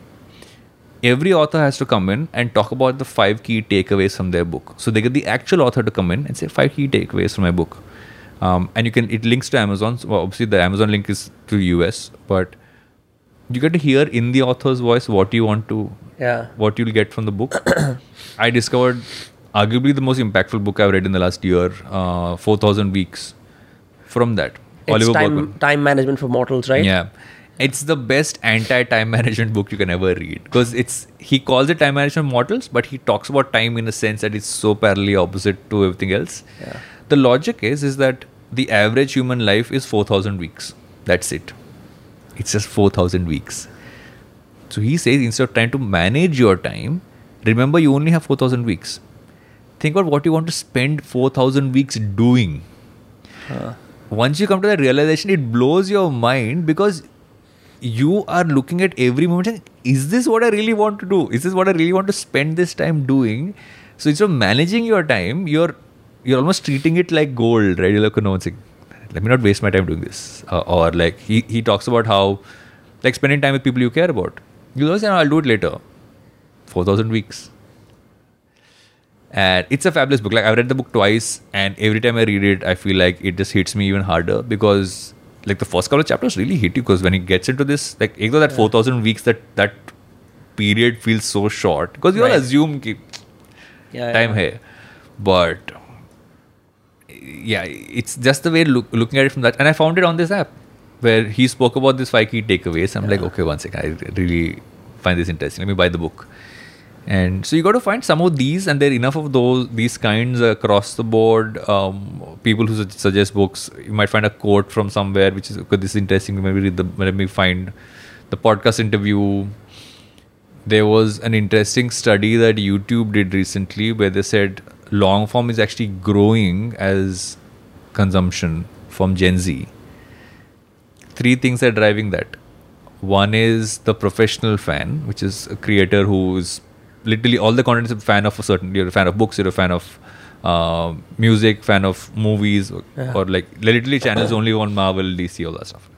Every author has to come in and talk about the five key takeaways from their book. So they get the actual author to come in and say five key takeaways from my book. Um, and you can it links to Amazon. So obviously the Amazon link is to US, but you get to hear in the author's voice what you want to Yeah. what you'll get from the book. I discovered arguably the most impactful book I've read in the last year, uh, 4,000 Weeks, from that. It's Oliver time time management for mortals, right? Yeah. It's the best anti-time management book you can ever read because it's he calls it time management mortals but he talks about time in a sense that it's so parallelly opposite to everything else. Yeah. The logic is is that the average human life is four thousand weeks. That's it. It's just four thousand weeks. So he says instead of trying to manage your time, remember you only have four thousand weeks. Think about what you want to spend four thousand weeks doing once you come to that realization, it blows your mind because you are looking at every moment saying, is this what I really want to do? Is this what I really want to spend this time doing? So instead of managing your time, you're you're almost treating it like gold, right? You're like, like, let me not waste my time doing this. Uh, or like he, he talks about how like spending time with people you care about. You always say, no, I'll do it later. 4,000 weeks. And it's a fabulous book. Like I've read the book twice, and every time I read it, I feel like it just hits me even harder because like the first couple of chapters really hit you because when he gets into this, like even though that four thousand weeks, that that period feels so short because you all Right. assume ki, Yeah, time yeah. here, but yeah, it's just the way look, looking at it from that. And I found it on this app where he spoke about this five key takeaways. I'm like, okay, one second, I really find this interesting. Let me buy the book. And so you got to find some of these, and there are enough of those these kinds across the board. Um, people who su- suggest books, you might find a quote from somewhere which is okay. This is interesting. Maybe read the let me find the podcast interview. There was an interesting study that YouTube did recently where they said long form is actually growing as consumption from Gen Z. Three things are driving that. One is the professional fan, which is a creator who's literally all the content is a fan of a certain. You're a fan of books. You're a fan of uh, music, fan of movies, or, Yeah. or like literally channels only on Marvel, DC, all that stuff.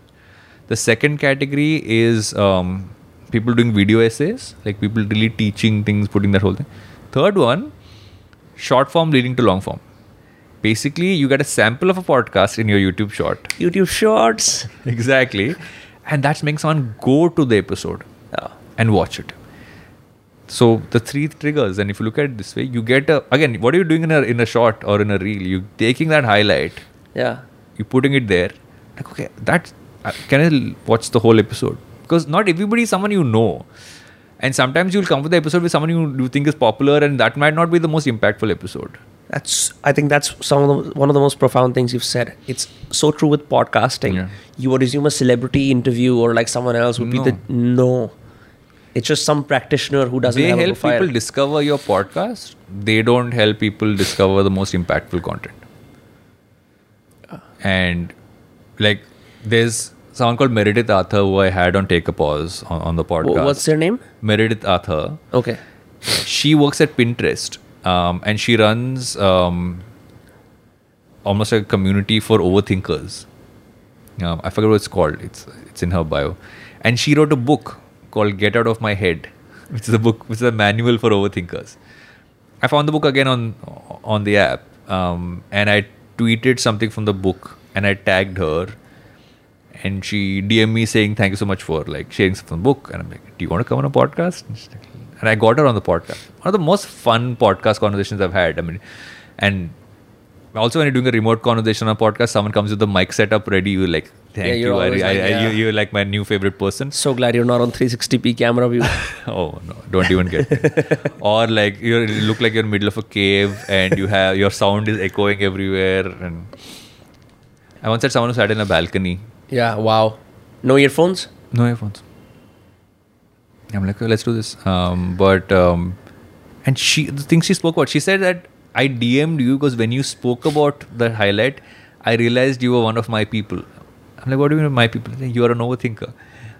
The second category is um, people doing video essays, like people really teaching things, putting that whole thing. Third one, short form leading to long form. basically you get a sample of a podcast in your YouTube short. YouTube Shorts. exactly. And that's making someone go to the episode and watch it. So the three triggers, and if you look at it this way, you get a again. What are you doing in a in a short or in a reel? You're taking that highlight, Yeah. You're putting it there. Like okay, that uh, can I watch the whole episode? Because not everybody is someone you know, and sometimes you'll come with the episode with someone you, you think is popular, and that might not be the most impactful episode. That's I think that's some of the, one of the most profound things you've said. It's so true with podcasting. Yeah. You would assume a celebrity interview or like someone else would be the no. It's just some practitioner who doesn't they have a help people discover your podcast they don't help people discover the most impactful content uh. and like there's someone called meredith arthur who i had on take a pause on, on the podcast. What's her name? meredith arthur Okay. she works at pinterest um, and she runs um, almost like a community for overthinkers. Um, i forget what it's called. It's it's in her bio. And she wrote a book called get out of my head which is a book which is a manual for overthinkers. I found the book again on on the app um, and i tweeted something from the book and i tagged her and she DM me saying thank you so much for like sharing something from the book and I'm like do you want to come on a podcast and, like- and I got her on the podcast one of the most fun podcast conversations I've had I mean and also when you're doing a remote conversation on a podcast someone comes with the mic setup ready you're like thank Yeah, you're you I, like, I, yeah. you, you're like my new favorite person So glad you're not on 360p camera view. oh no don't even get me. or like you look like you're in the middle of a cave and you have your sound is echoing everywhere and I once had someone who sat in a balcony yeah. Wow. No earphones. No earphones. I'm like, let's do this. Um, but um, and she the thing she spoke about, she said that I DM'd you because when you spoke about the highlight, I realized you were one of my people. I'm like, what do you mean my people? You are an overthinker.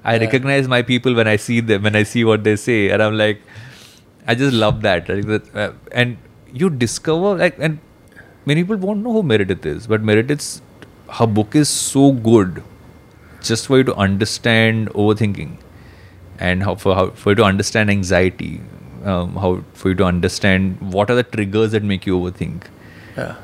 I Yeah. recognize my people when I see them, when I see what they say, and I'm like, I just love that. I think that uh, and you discover like, and many people won't know who Meredith is, but Meredith's her book is so good, just for you to understand overthinking, and how for how for you to understand anxiety, um, how for you to understand what are the triggers that make you overthink. Yeah.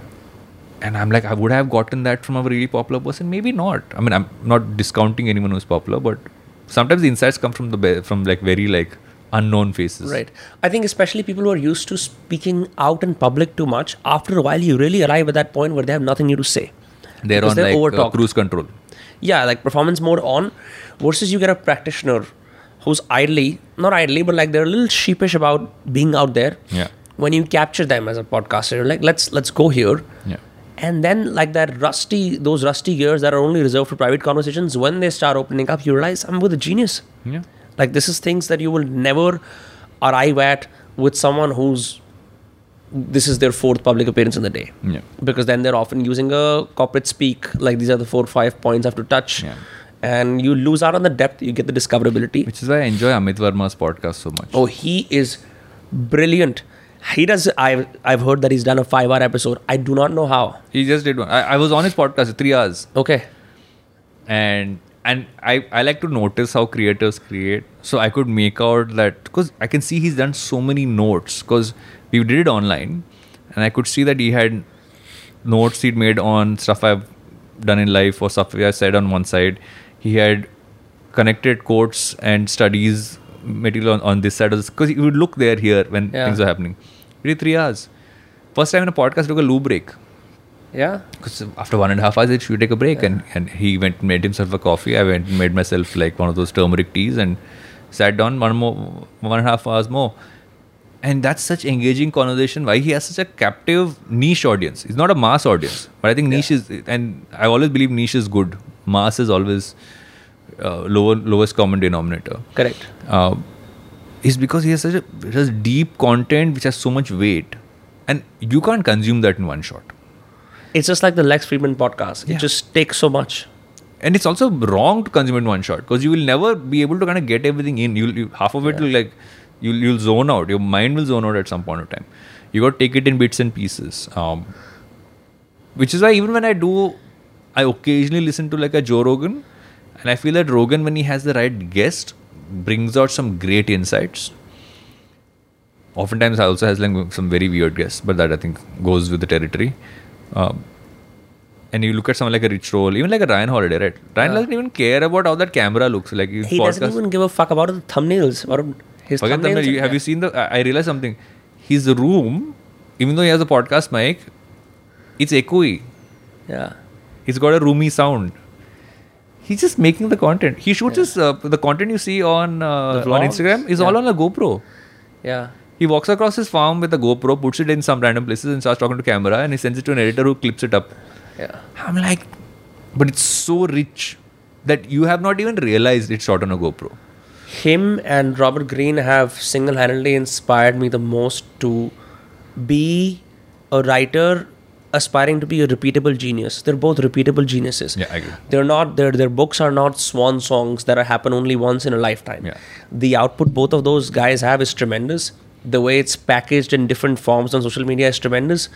And I'm like, I would have gotten that from a really popular person. Maybe not. I mean, I'm not discounting anyone who's popular, but sometimes the insights come from the be- from like very like unknown faces. Right. I think especially people who are used to speaking out in public too much, after a while you really arrive at that point where they have nothing new to say. They're on they're like uh, overtalked. cruise control. Yeah, like performance mode on, versus you get a practitioner who's idly, not idly, but like they're a little sheepish about being out there. Yeah. When you capture them as a podcaster, you're like let's let's go here. Yeah. And then like that rusty, those rusty gears that are only reserved for private conversations, when they start opening up, you realize I'm with a genius. Yeah. Like this is things that you will never arrive at with someone who's this is their fourth public appearance in the day. Yeah. Because then they're often using a corporate speak, like these are the four or five points I have to touch. Yeah. And you lose out on the depth, you get the discoverability. Which is why I enjoy Amit Varma's podcast so much. Oh, he is brilliant. He does I've I've heard that he's done a five hour episode. I do not know how. He just did one. I, I was on his podcast three hours, Okay. and and I I like to notice how creators create. So I could make out that because I can see he's done so many notes because we did it online, and I could see that he had notes he'd made on stuff I've done in life or stuff I said on one side. He had connected quotes and studies material on, on this side of this because he would look there here when Yeah. things are happening. We did three hours. First time in a podcast, took a loo break. Yeah. Because after one and a half hours, it should take a break. And, and he went and made himself a coffee. I went and made myself like one of those turmeric teas and sat down one more, one and a half hours more. And that's such engaging conversation. Why he has such a captive niche audience. It's not a mass audience, but I think niche is, and I always believe niche is good. Mass is always uh, lower, lowest common denominator Correct. uh, is because he has such a such deep content which has so much weight, and you can't consume that in one shot. It's just like the Lex Fridman podcast. Yeah. It just takes so much. And it's also wrong to consume it in one shot because you will never be able to kind of get everything in. You'll you, half of it Yeah. will like you'll you'll zone out. Your mind will zone out at some point of time. You got to take it in bits and pieces. Um, which is why even when I do, I occasionally listen to like a Joe Rogan, and I feel that Rogan, when he has the right guest, brings out some great insights. Oftentimes, I also has like some very weird guests, but that I think goes with the territory. Um, and you look at someone like a Rich Roll, even like a Ryan Holiday, right? Ryan doesn't even care about how that camera looks. Like He doesn't even give a fuck about the thumbnails. About his thumbnail. You, have you seen the? I I realized something. His room, even though he has a podcast mic, it's echoey. Yeah. He's got a roomy sound. He's just making the content. He shoots his uh, the content you see on uh, on? Instagram is Yeah. all on a GoPro. Yeah. He walks across his farm with a GoPro, puts it in some random places, and starts talking to camera, and he sends it to an editor who clips it up. Yeah. I'm like, but it's so rich that you have not even realized it's shot on a GoPro. Him and Robert Greene have single handedly inspired me the most to be a writer aspiring to be a repeatable genius. They're both repeatable geniuses. Yeah, I agree. They're not their their books are not swan songs that are happen only once in a lifetime. Yeah. The output both of those guys have is tremendous. The way it's packaged in different forms on social media is tremendous.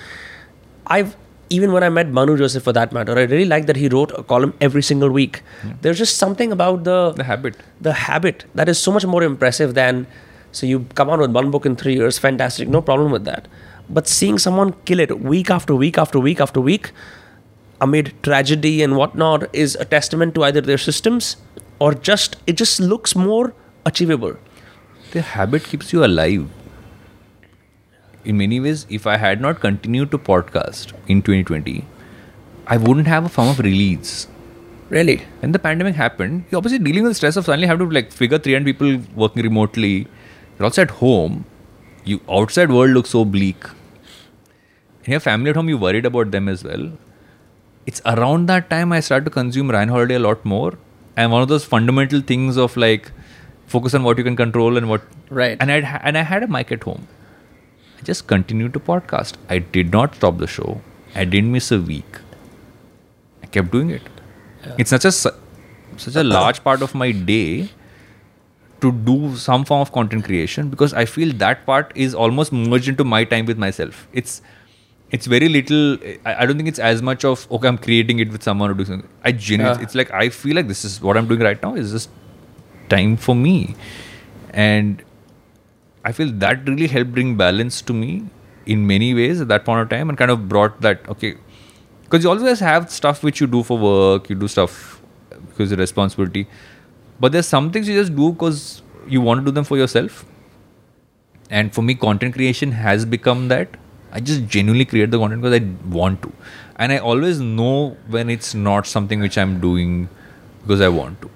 I've even when I met Manu Joseph for that matter, I really like that he wrote a column every single week. Hmm. There's just something about the The habit. the habit that is so much more impressive than so you come out with one book in three years fantastic no problem with that but seeing someone kill it week after week after week after week amid tragedy and whatnot is a testament to either their systems or just it just looks more achievable The habit keeps you alive. In many ways, if I had not continued to podcast in 2020, I wouldn't have a form of release. really When the pandemic happened, you're obviously dealing with the stress of suddenly have to like figure 300 people working remotely. You're also at home. You outside world looks so bleak. And your family at home, you're worried about them as well. It's around that time I started to consume Ryan Holiday a lot more. And one of those fundamental things of like focus on what you can control and what Right. And I and I had a mic at home. I just continued to podcast. I did not stop the show. I didn't miss a week. I kept doing it. It's such a such a large part of my day to do some form of content creation because I feel that part is almost merged into my time with myself. It's it's very little. I, I don't think it's as much of okay. I'm creating it with someone or doing something. I genuinely, Yeah. it's like I feel like this is what I'm doing right now. Is just time for me, and I feel that really helped bring balance to me in many ways at that point of time and kind of brought that okay because you always have stuff which you do for work you do stuff because of responsibility but there's some things you just do because you want to do them for yourself. And for me content creation has become that. I just genuinely create the content because i want to. And i always know when it's not something which i'm doing because i want to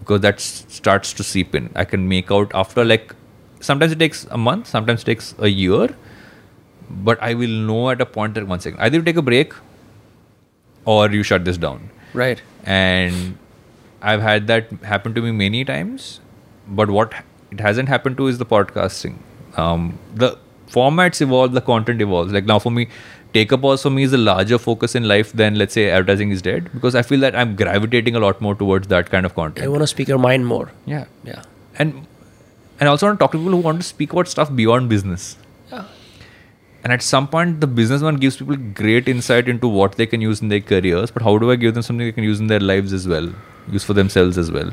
because that starts to seep in. I can make out after like sometimes it takes a month sometimes it takes a year but i will know at a point that one second either you take a break or you shut this down right and I've had that happen to me many times. But what it hasn't happened to is the podcasting. Um, the formats evolve, the content evolves. Like now, for me, take a pause for me is a larger focus in life than let's say advertising is dead because I feel that I'm gravitating a lot more towards that kind of content. i want to speak your mind more Yeah, yeah and and I also want to talk to people who want to speak about stuff beyond business. yeah And at some point, the businessman gives people great insight into what they can use in their careers. But how do I give them something they can use in their lives as well, use for themselves as well?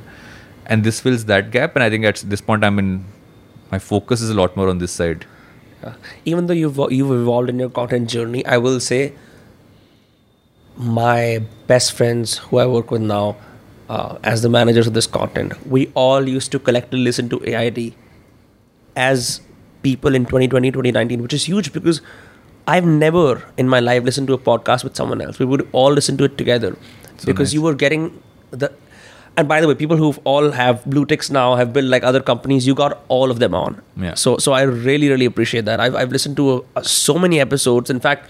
And this fills that gap. And I think at this point, I'm in. My focus is a lot more on this side. Yeah. Even though you've you've evolved in your content journey, I will say my best friends who I work with now, uh, as the managers of this content, we all used to collectively listen to AID as people in 2020, 2019, which is huge because I've never in my life listened to a podcast with someone else. We would all listen to it together because nice. you were getting the. And by the way, people who all have blue ticks now have built like other companies. You got all of them on. Yeah. So so I really really appreciate that. I've I've listened to uh, so many episodes. In fact,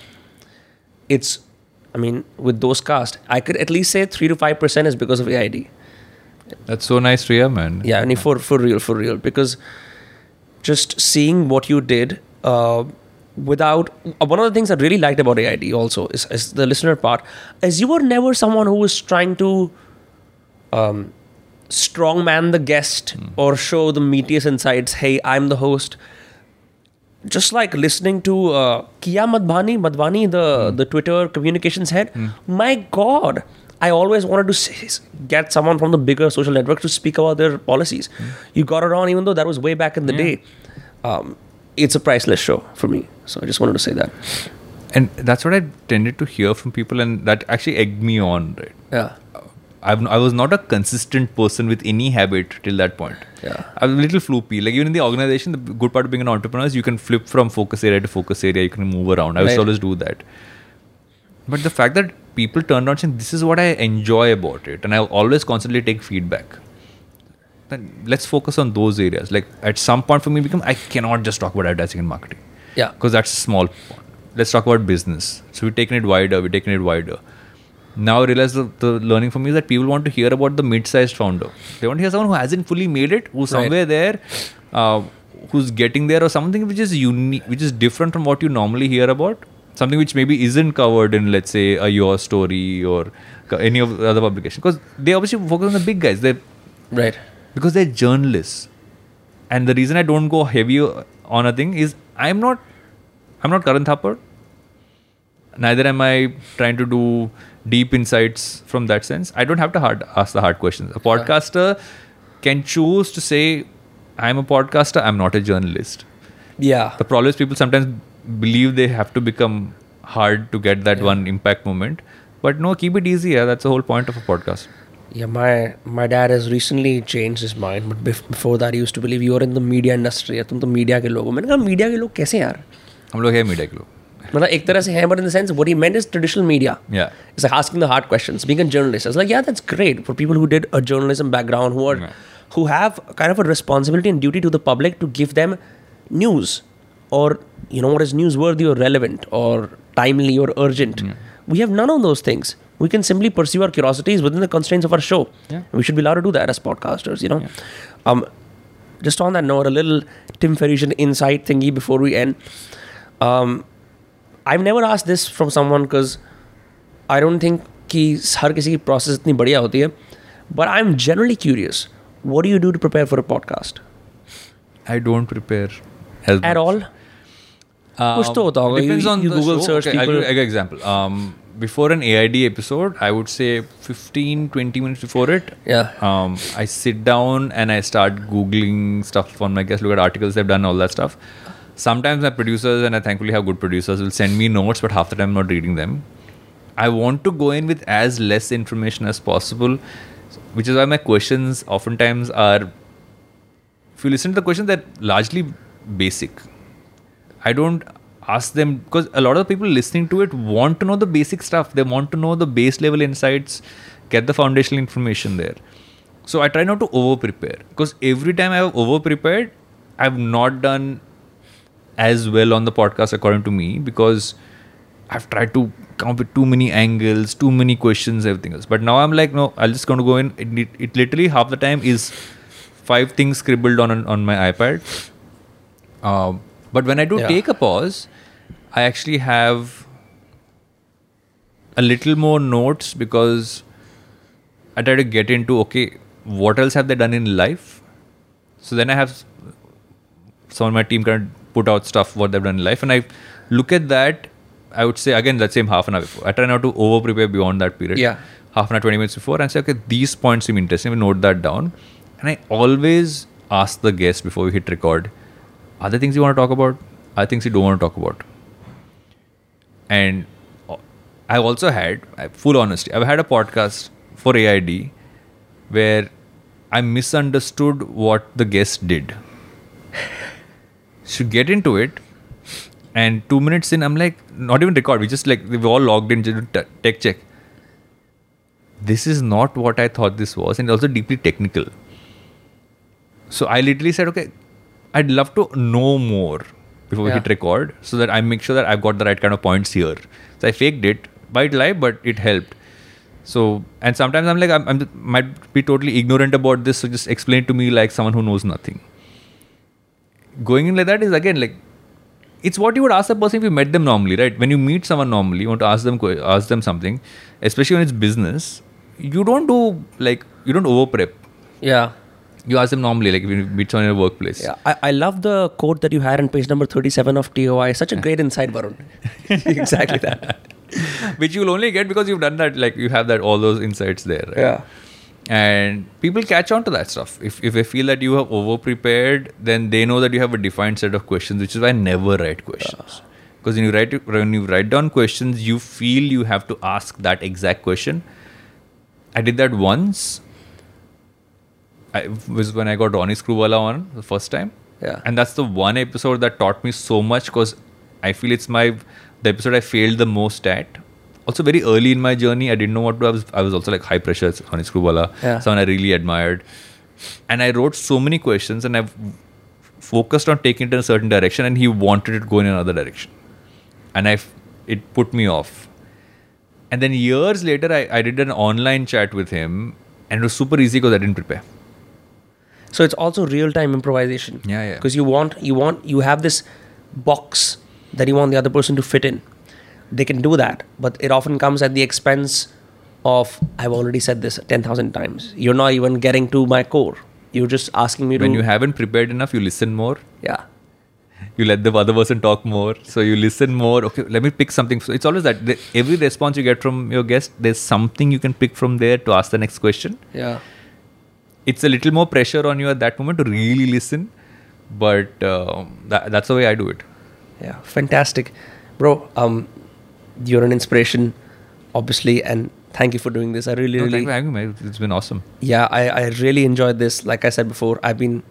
it's mean with those cast, I could at least say three to five percent is because of AID. That's so nice to hear, man. Yeah, I mean for for real, for real, because just seeing what you did uh, without uh, one of the things I really liked about AID also is, is the listener part, is you were never someone who was trying to um, strongman the guest or show the meatiest insights. Hey, I'm the host. Just like listening to uh, Kia Madhvani, Madhvani, the the Twitter communications head. My God, I always wanted to s- get someone from the bigger social network to speak about their policies. You got it on, even though that was way back in the Yeah. day. Um, it's a priceless show for me. So I just wanted to say that. and that's what I tended to hear from people, and that actually egged me on. Right, Yeah. I've, I was not a consistent person with any habit till that point. Yeah. I was a little floopy. Like even in the organization, the good part of being an entrepreneur is you can flip from focus area to focus area. You can move around. I used Right. always do that. But the fact that people turned out saying this is what I enjoy about it, and I always constantly take feedback. Then let's focus on those areas. Like at some point for me, become I cannot just talk about advertising and marketing Yeah. because that's a small point. Let's talk about business. So we've taken it wider, we've taken it wider. Now I realize the, the learning for me is that people want to hear about the mid-sized founder. They want to hear someone who hasn't fully made it, who's Right. somewhere there, uh, who's getting there, or something which is unique, which is different from what you normally hear about. Something which maybe isn't covered in, let's say, a Your Story or any of the other publications. Because they obviously focus on the big guys. They Right. because they're journalists and the reason i don't go heavy on a thing is i'm not i'm not karan thapar neither am i trying to do deep insights from that sense i don't have to hard, ask the hard questions a podcaster can choose to say i'm a podcaster i'm not a journalist Yeah. the problem is people sometimes believe they have to become hard to get that Yeah. one impact moment but no keep it easy yeah that's the whole point of a podcast Yeah, my my dad has recently changed his mind, but bef- before that he used to believe you are in the media industry. या तुम तो media के लोग हो मैंने कहा media के लोग कैसे यार हम लोग है मीडिया के लोग मतलब एक तरह से हैं but in the sense what he meant is traditional media Yeah. it's like asking the hard questions being a journalist I was like yeah that's great for people who did a journalism background who are Yeah. who have kind of a responsibility and duty to the public to give them news or you know what is newsworthy or relevant or timely or urgent we have none of those things we can simply pursue our curiosities within the constraints of our show Yeah. we should be allowed to do that as podcasters you know um just on that note a little tim ferrissian insight thingy before we end um I've never asked this from someone because I don't think कि हर किसी की process इतनी बढ़िया होती है but I'm generally curious what do you do to prepare for a podcast I don't prepare as at much. all कुछ तो होता होगा Depends you, on you the Google show. search Okay, I'll people give I'll give an example. Um, before an AID episode, I would say 15, 20 minutes before it. Yeah. Um, I sit down and I start googling stuff on my guest. Look at articles they've done, all that stuff. Sometimes my producers and I thankfully have good producers will send me notes, but half the time I'm not reading them. I want to go in with as less information as possible, which is why my questions oftentimes are. If you listen to the questions, they're largely basic. I don't ask them because a lot of people listening to it want to know the basic stuff. They want to know the base level insights, get the foundational information there. So I try not to over prepare because every time I have over prepared, I've not done as well on the podcast according to me because I've tried to come up with too many angles, too many questions, everything else. But now I'm like, no, I'm just going to go in. It, it, it literally half the time is five things scribbled on on my iPad. Um, but when I do Yeah. take a pause, I actually have a little more notes because I try to get into okay, what else have they done in life? So then I have some of my team kind of put out stuff what they've done in life, and I look at that. I would say again, let's say half an hour before. I try not to over prepare beyond that period. Yeah. Half an hour, twenty minutes before, and say, okay, these points seem interesting. We note that down, and I always ask the guest before we hit record. Are there things you want to talk about? Are there things you don't want to talk about? And uh, I've also had, full honesty, I've had a podcast for AID where I misunderstood what the guest did. Should get into it, and two minutes in, I'm like, not even record. We just like we all logged in to t- tech check. This is not what I thought this was, and also deeply technical. So I literally said, okay, I'd love to know more before we hit record, so that I make sure that I've got the right kind of points here. So I faked it, might lie, but it helped. So and sometimes I'm like, I'm, I'm might be totally ignorant about this, so just explain to me like someone who knows nothing. Going in like that is again like it's what you would ask a person if you met them normally, right? When you meet someone normally, you want to ask them ask them something, especially when it's business. You don't do like you don't over prep. yeah You ask them normally, like if you meet someone in a workplace. yeah I, I love the quote that you had on page number 37 of TOI such a great insight Varun exactly that Which you'll only get because you've done that, like you have that all those insights there. Right? yeah And people catch on to that stuff. If if they feel that you have over prepared, then they know that you have a defined set of questions, which is why I never write questions. Ah. because when you write when you write down questions, you feel you have to ask that exact question. I did that once. I was when I got Ronnie Screwvala on the first time. Yeah. And that's the one episode that taught me so much because I feel it's my the episode I failed the most at. Also, very early in my journey, I didn't know what to. I was I was also like high pressure Ronnie Screwvala, Yeah. someone I really admired, and I wrote so many questions and I've focused on taking it in a certain direction, and he wanted it to go in another direction, and I it put me off. And then years later, I, I did an online chat with him, and it was super easy because I didn't prepare. So it's also real time improvisation. Yeah, yeah. Because you want you want you have this box that you want the other person to fit in. They can do that, but it often comes at the expense of I've already said this ten thousand times. You're not even getting to my core. You're just asking me When to you haven't prepared enough, you listen more. yeah You let the other person talk more. So you listen more. Okay, let me pick something. So it's always that the, every response you get from your guest, there's something you can pick from there to ask the next question. yeah It's a little more pressure on you at that moment to really listen, but um, that, that's the way I do it. yeah fantastic, bro. Um, you're an inspiration, obviously, and thank you for doing this. I really No, really thank you for having me. It's been awesome. yeah I, I really enjoyed this like i said before i've been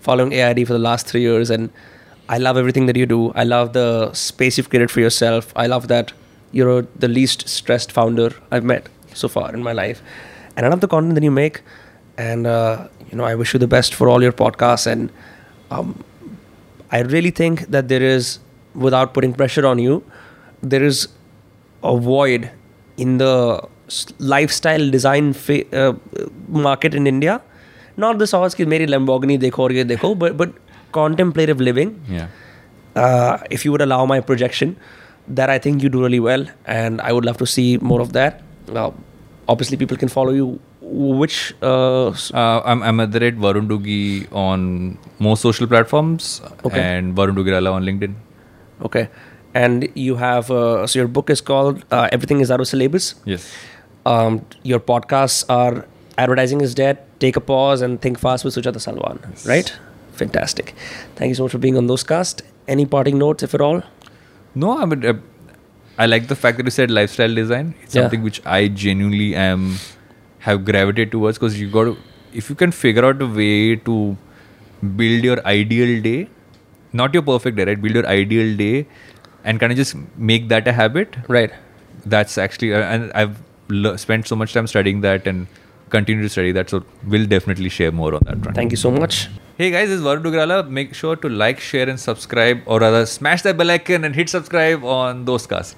following aid for the last three years and i love everything that you do i love the space you've created for yourself i love that you're the least stressed founder i've met so far in my life and i love the content that you make and uh, you know i wish you the best for all your podcasts and um, i really think that there is without putting pressure on you there is Avoid in the lifestyle design fa- uh, market in India. Not the sauce ki maybe Lamborghini dekho or ye dekho, but but contemplative living. Yeah. Uh, if you would allow my projection, that I think you do really well, and I would love to see more of that. Uh, obviously, people can follow you. Which uh, uh I'm I'm at the rate Varun Dugi on most social platforms okay. and Varun Duggirala on LinkedIn. Okay and you have uh, so your book is called uh, Everything Is Out of Syllabus. Yes. Um, your podcasts are Advertising is Dead, Take a Pause, and Think Fast with Sujata Salwan, right? Fantastic. Thank you so much for being on those cast. Any parting notes, if at all? No, I mean, uh, I like the fact that you said lifestyle design. It's Yeah. something which I genuinely am have gravitated towards because you got to, if you can figure out a way to build your ideal day, not your perfect day, right? Build your ideal day and kind of just make that a habit. Right. That's actually, uh, and I've spent so much time studying that and continue to study that. So we'll definitely share more on that front. Thank you so much. Hey guys, this is Varun Duggirala. Make sure to like, share, and subscribe, or rather, smash that bell icon and hit subscribe on those casts.